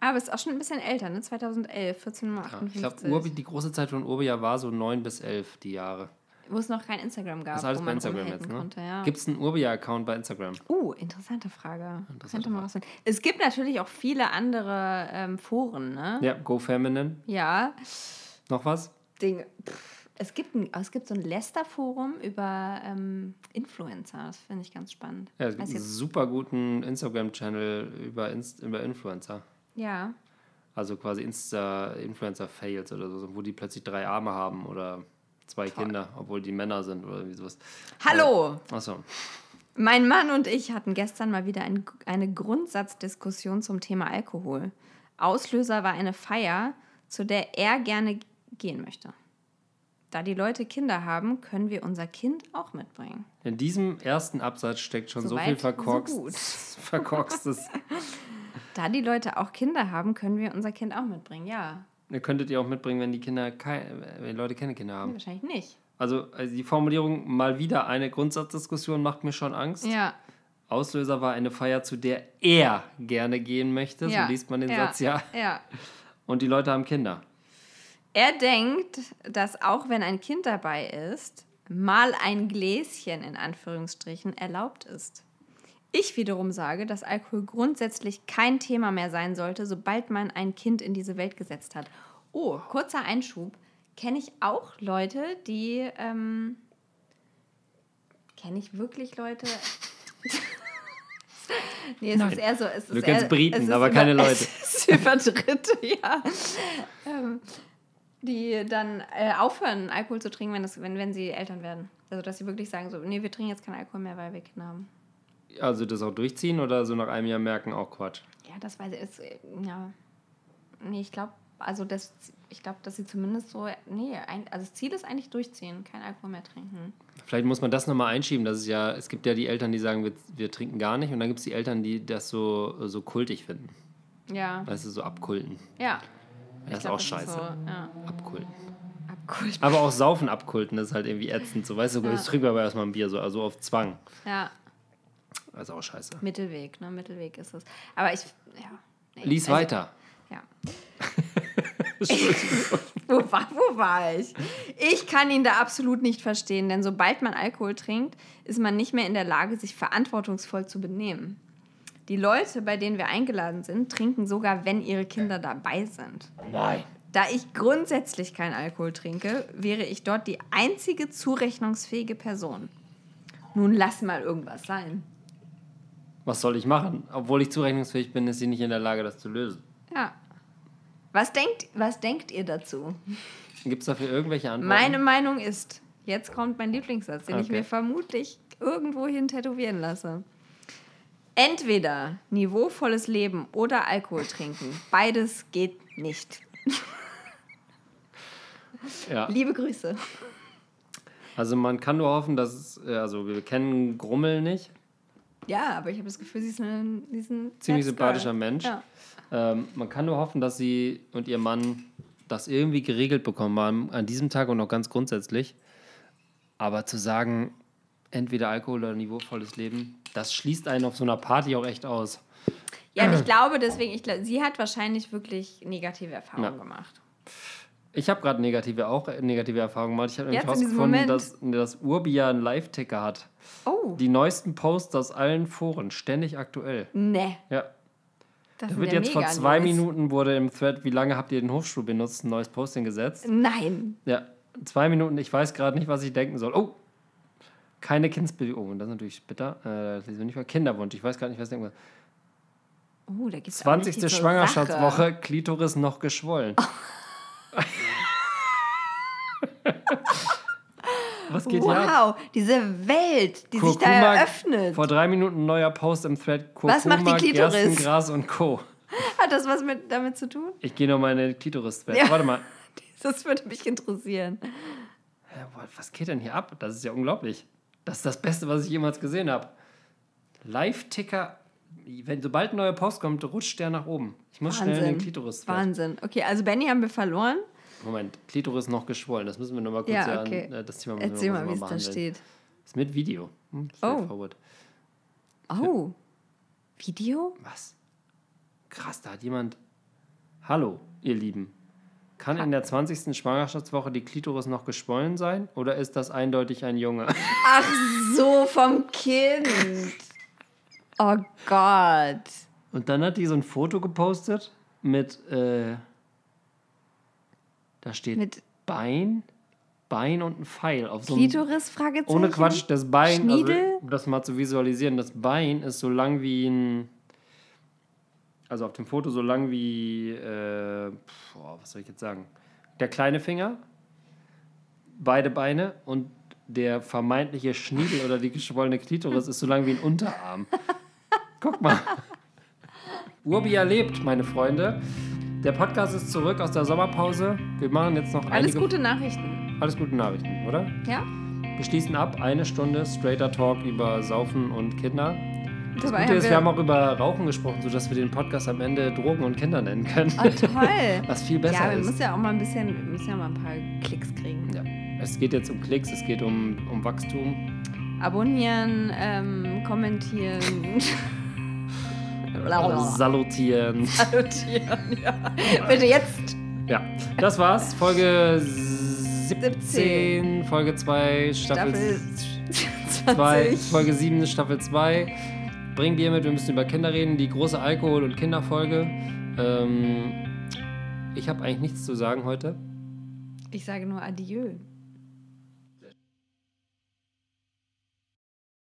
Aber es ist auch schon ein bisschen älter, ne? 2011, Ja, 1458. ich glaube, die große Zeit von Urbia war so 9 bis 11, die Jahre. wo es noch kein Instagram gab, Das ist alles bei Instagram jetzt, ne? Ja. Gibt es einen Urbia-Account bei Instagram? Uh, interessante Frage. Interessante Könnte mal. Es gibt natürlich auch viele andere ähm, Foren, ne? Ja, Go Feminine. Ja. Noch was? Ding. Pff, es, gibt ein, es gibt so ein Lester-Forum über ähm, Influencer. Das finde ich ganz spannend. Ja, es gibt Weiß einen super guten Instagram-Channel über, Inst über Influencer. ja. Also quasi Insta-Influencer-Fails oder so, wo die plötzlich drei Arme haben oder zwei Kinder, obwohl die Männer sind oder wie sowas. Hallo! Achso. Mein Mann und ich hatten gestern mal wieder ein, eine Grundsatzdiskussion zum Thema Alkohol. Auslöser war eine Feier, zu der er gerne gehen möchte. Da die Leute Kinder haben, können wir unser Kind auch mitbringen. In diesem ersten Absatz steckt schon so Soweit, viel so verkorkst, gut. verkorkstes. Da die Leute auch Kinder haben, können wir unser Kind auch mitbringen. Ja, Ihr könntet ihr auch mitbringen, wenn die Kinder wenn Leute keine Kinder haben. wahrscheinlich nicht. Also, also die Formulierung mal wieder eine Grundsatzdiskussion macht mir schon Angst. Ja, Auslöser war eine Feier, zu der er gerne gehen möchte. ja. So liest man den ja. Satz ja. Ja. Und die Leute haben Kinder. Er denkt, dass auch wenn ein Kind dabei ist, mal ein Gläschen in Anführungsstrichen erlaubt ist. Ich wiederum sage, dass Alkohol grundsätzlich kein Thema mehr sein sollte, sobald man ein Kind in diese Welt gesetzt hat. Oh, kurzer Einschub. Kenne ich auch Leute, die. Ähm, Kenne ich wirklich Leute? nee, es Nein. ist eher so. Es ist Du kennst eher, Briten, es ist aber über, keine Leute. Es ist über Dritte, ja. Ähm, die dann äh, aufhören, Alkohol zu trinken, wenn, das, wenn, wenn sie Eltern werden. Also, dass sie wirklich sagen, so, nee, wir trinken jetzt keinen Alkohol mehr, weil wir Kinder haben. Also das auch durchziehen oder so nach einem Jahr merken, auch Quatsch. Ja, das weiß ich, ist, ja. Nee, ich glaube, also das, ich glaube, dass sie zumindest so, nee, ein, also das Ziel ist eigentlich durchziehen, kein Alkohol mehr trinken. Vielleicht muss man das nochmal einschieben. Das ist ja, es gibt ja die Eltern, die sagen, wir, wir trinken gar nicht. Und dann gibt es die Eltern, die das so, so kultig finden. Ja, Weißt du, so abkulten. ja. Das ist glaub, auch das scheiße. so, ja, Abkulten. abkult. Aber auch Saufen abkulten ist halt irgendwie ätzend. So, weißt du, Ja. ich trinke aber erstmal ein Bier, so also auf Zwang. Ja, Das ist auch scheiße. Mittelweg, ne, Mittelweg ist es. Aber ich, ja. nee, Lies also- weiter. Ja. wo, war, wo war ich? Ich kann ihn da absolut nicht verstehen, denn sobald man Alkohol trinkt, ist man nicht mehr in der Lage, sich verantwortungsvoll zu benehmen. Die Leute, bei denen wir eingeladen sind, trinken sogar, wenn ihre Kinder dabei sind. Nein. Da ich grundsätzlich keinen Alkohol trinke, wäre ich dort die einzige zurechnungsfähige Person. Nun lass mal irgendwas sein. Was soll ich machen? Obwohl ich zurechnungsfähig bin, ist sie nicht in der Lage, das zu lösen. Ja. Was denkt, was denkt ihr dazu? Gibt es dafür irgendwelche Antworten? Meine Meinung ist, jetzt kommt mein Lieblingssatz, den ich Okay. mir vermutlich irgendwo hin tätowieren lasse. Entweder niveauvolles Leben oder Alkohol trinken. Beides geht nicht. ja. Liebe Grüße. Also man kann nur hoffen, dass es, äh, also wir kennen Grummel nicht. Ja, aber ich habe das Gefühl, sie ist ein, sie ist ein Ziemlich sympathischer. Mensch. Ja. Ähm, man kann nur hoffen, dass sie und ihr Mann das irgendwie geregelt bekommen haben an diesem Tag und auch ganz grundsätzlich. Aber zu sagen, entweder Alkohol oder niveauvolles Leben, das schließt einen auf so einer Party auch echt aus. ja, und ich glaube deswegen, ich glaub, sie hat wahrscheinlich wirklich negative Erfahrungen Ja. gemacht. Ich habe gerade negative, auch äh, negative Erfahrungen gemacht. Ich habe nämlich herausgefunden, dass, dass Urbia einen Live-Ticker hat. Oh, Die neuesten Posts aus allen Foren, ständig aktuell. ne. Ja. Das Da wird jetzt vor zwei News. Minuten wurde im Thread, wie lange habt ihr den Hofstuhl benutzt, ein neues Posting gesetzt. Nein. Ja, zwei Minuten, ich weiß gerade nicht, was ich denken soll. Oh, keine Kindsbewegung. Oh, das ist natürlich bitter. Äh, das lesen wir nicht mal. Kinderwunsch. Ich weiß gerade nicht, was denken soll. Oh, da gibt's auch 20. richtig zur Schwangerschaftswoche, Sache. Klitoris noch geschwollen. was geht hier ab? Wow, diese Welt, die sich da Kurkuma, eröffnet. Vor drei Minuten neuer Post im Thread. Kurkuma, Was macht die Klitoris? Gerstengras und Co. Hat das was mit, damit zu tun? Ich gehe noch mal in den Klitoris-Thread. Ja. Warte mal. Das würde mich interessieren. Was geht denn hier ab? Das ist ja unglaublich. Das ist das Beste, was ich jemals gesehen habe. Live-Ticker, wenn sobald ein neuer Post kommt, rutscht der nach oben. Ich muss schnell in den Klitoris. Wahnsinn. Okay, also Benny haben wir verloren. Moment, Klitoris noch geschwollen. Das müssen wir nochmal kurz Ja, okay. an, äh, das Thema müssen Erzähl wir mal, wie es da steht. Ist mit Video. Hm, Oh. straightforward. Oh. Video? Was? Krass, da hat jemand. Hallo, ihr Lieben. Kann in der 20. Schwangerschaftswoche die Klitoris noch geschwollen sein oder ist das eindeutig ein Junge? Ach so, vom Kind. Oh Gott. Und dann hat die so ein Foto gepostet mit, äh, da steht Mit Bein, Bein und ein Pfeil auf so Klitoris? Fragezeichen? ohne Quatsch, das Bein, also, Schniedel? um das mal zu visualisieren, das Bein ist so lang wie ein, also auf dem Foto so lang wie, äh, boah, was soll ich jetzt sagen, der kleine Finger, beide Beine und der vermeintliche Schniedel oder die geschwollene Klitoris ist so lang wie ein Unterarm. Guck mal. Urbia lebt, meine Freunde. Der Podcast ist zurück aus der Sommerpause. Wir machen jetzt noch Alles einige... gute Nachrichten. Alles gute Nachrichten, oder? Ja? Wir schließen ab. Eine Stunde straighter Talk über Saufen und Kinder. Das Dabei Gute ist, wir haben wir... auch über Rauchen gesprochen, sodass wir den Podcast am Ende Drogen und Kinder nennen können. Oh, toll. Was viel besser ja, wir ist. müssen ja auch mal ein bisschen, wir müssen ja mal ein paar Klicks kriegen. Ja. Es geht jetzt um Klicks, es geht um, um Wachstum. Abonnieren, ähm, kommentieren. Salutieren. Salutieren, ja. Bitte jetzt. Ja, das war's. Folge 17, Folge 2, Staffel Staffel 2, 20. Folge 7, Staffel 2. Bring Bier mit, wir müssen über Kinder reden. Die große Alkohol- und Kinderfolge. Ähm, ich habe eigentlich nichts zu sagen heute. Ich sage nur Adieu.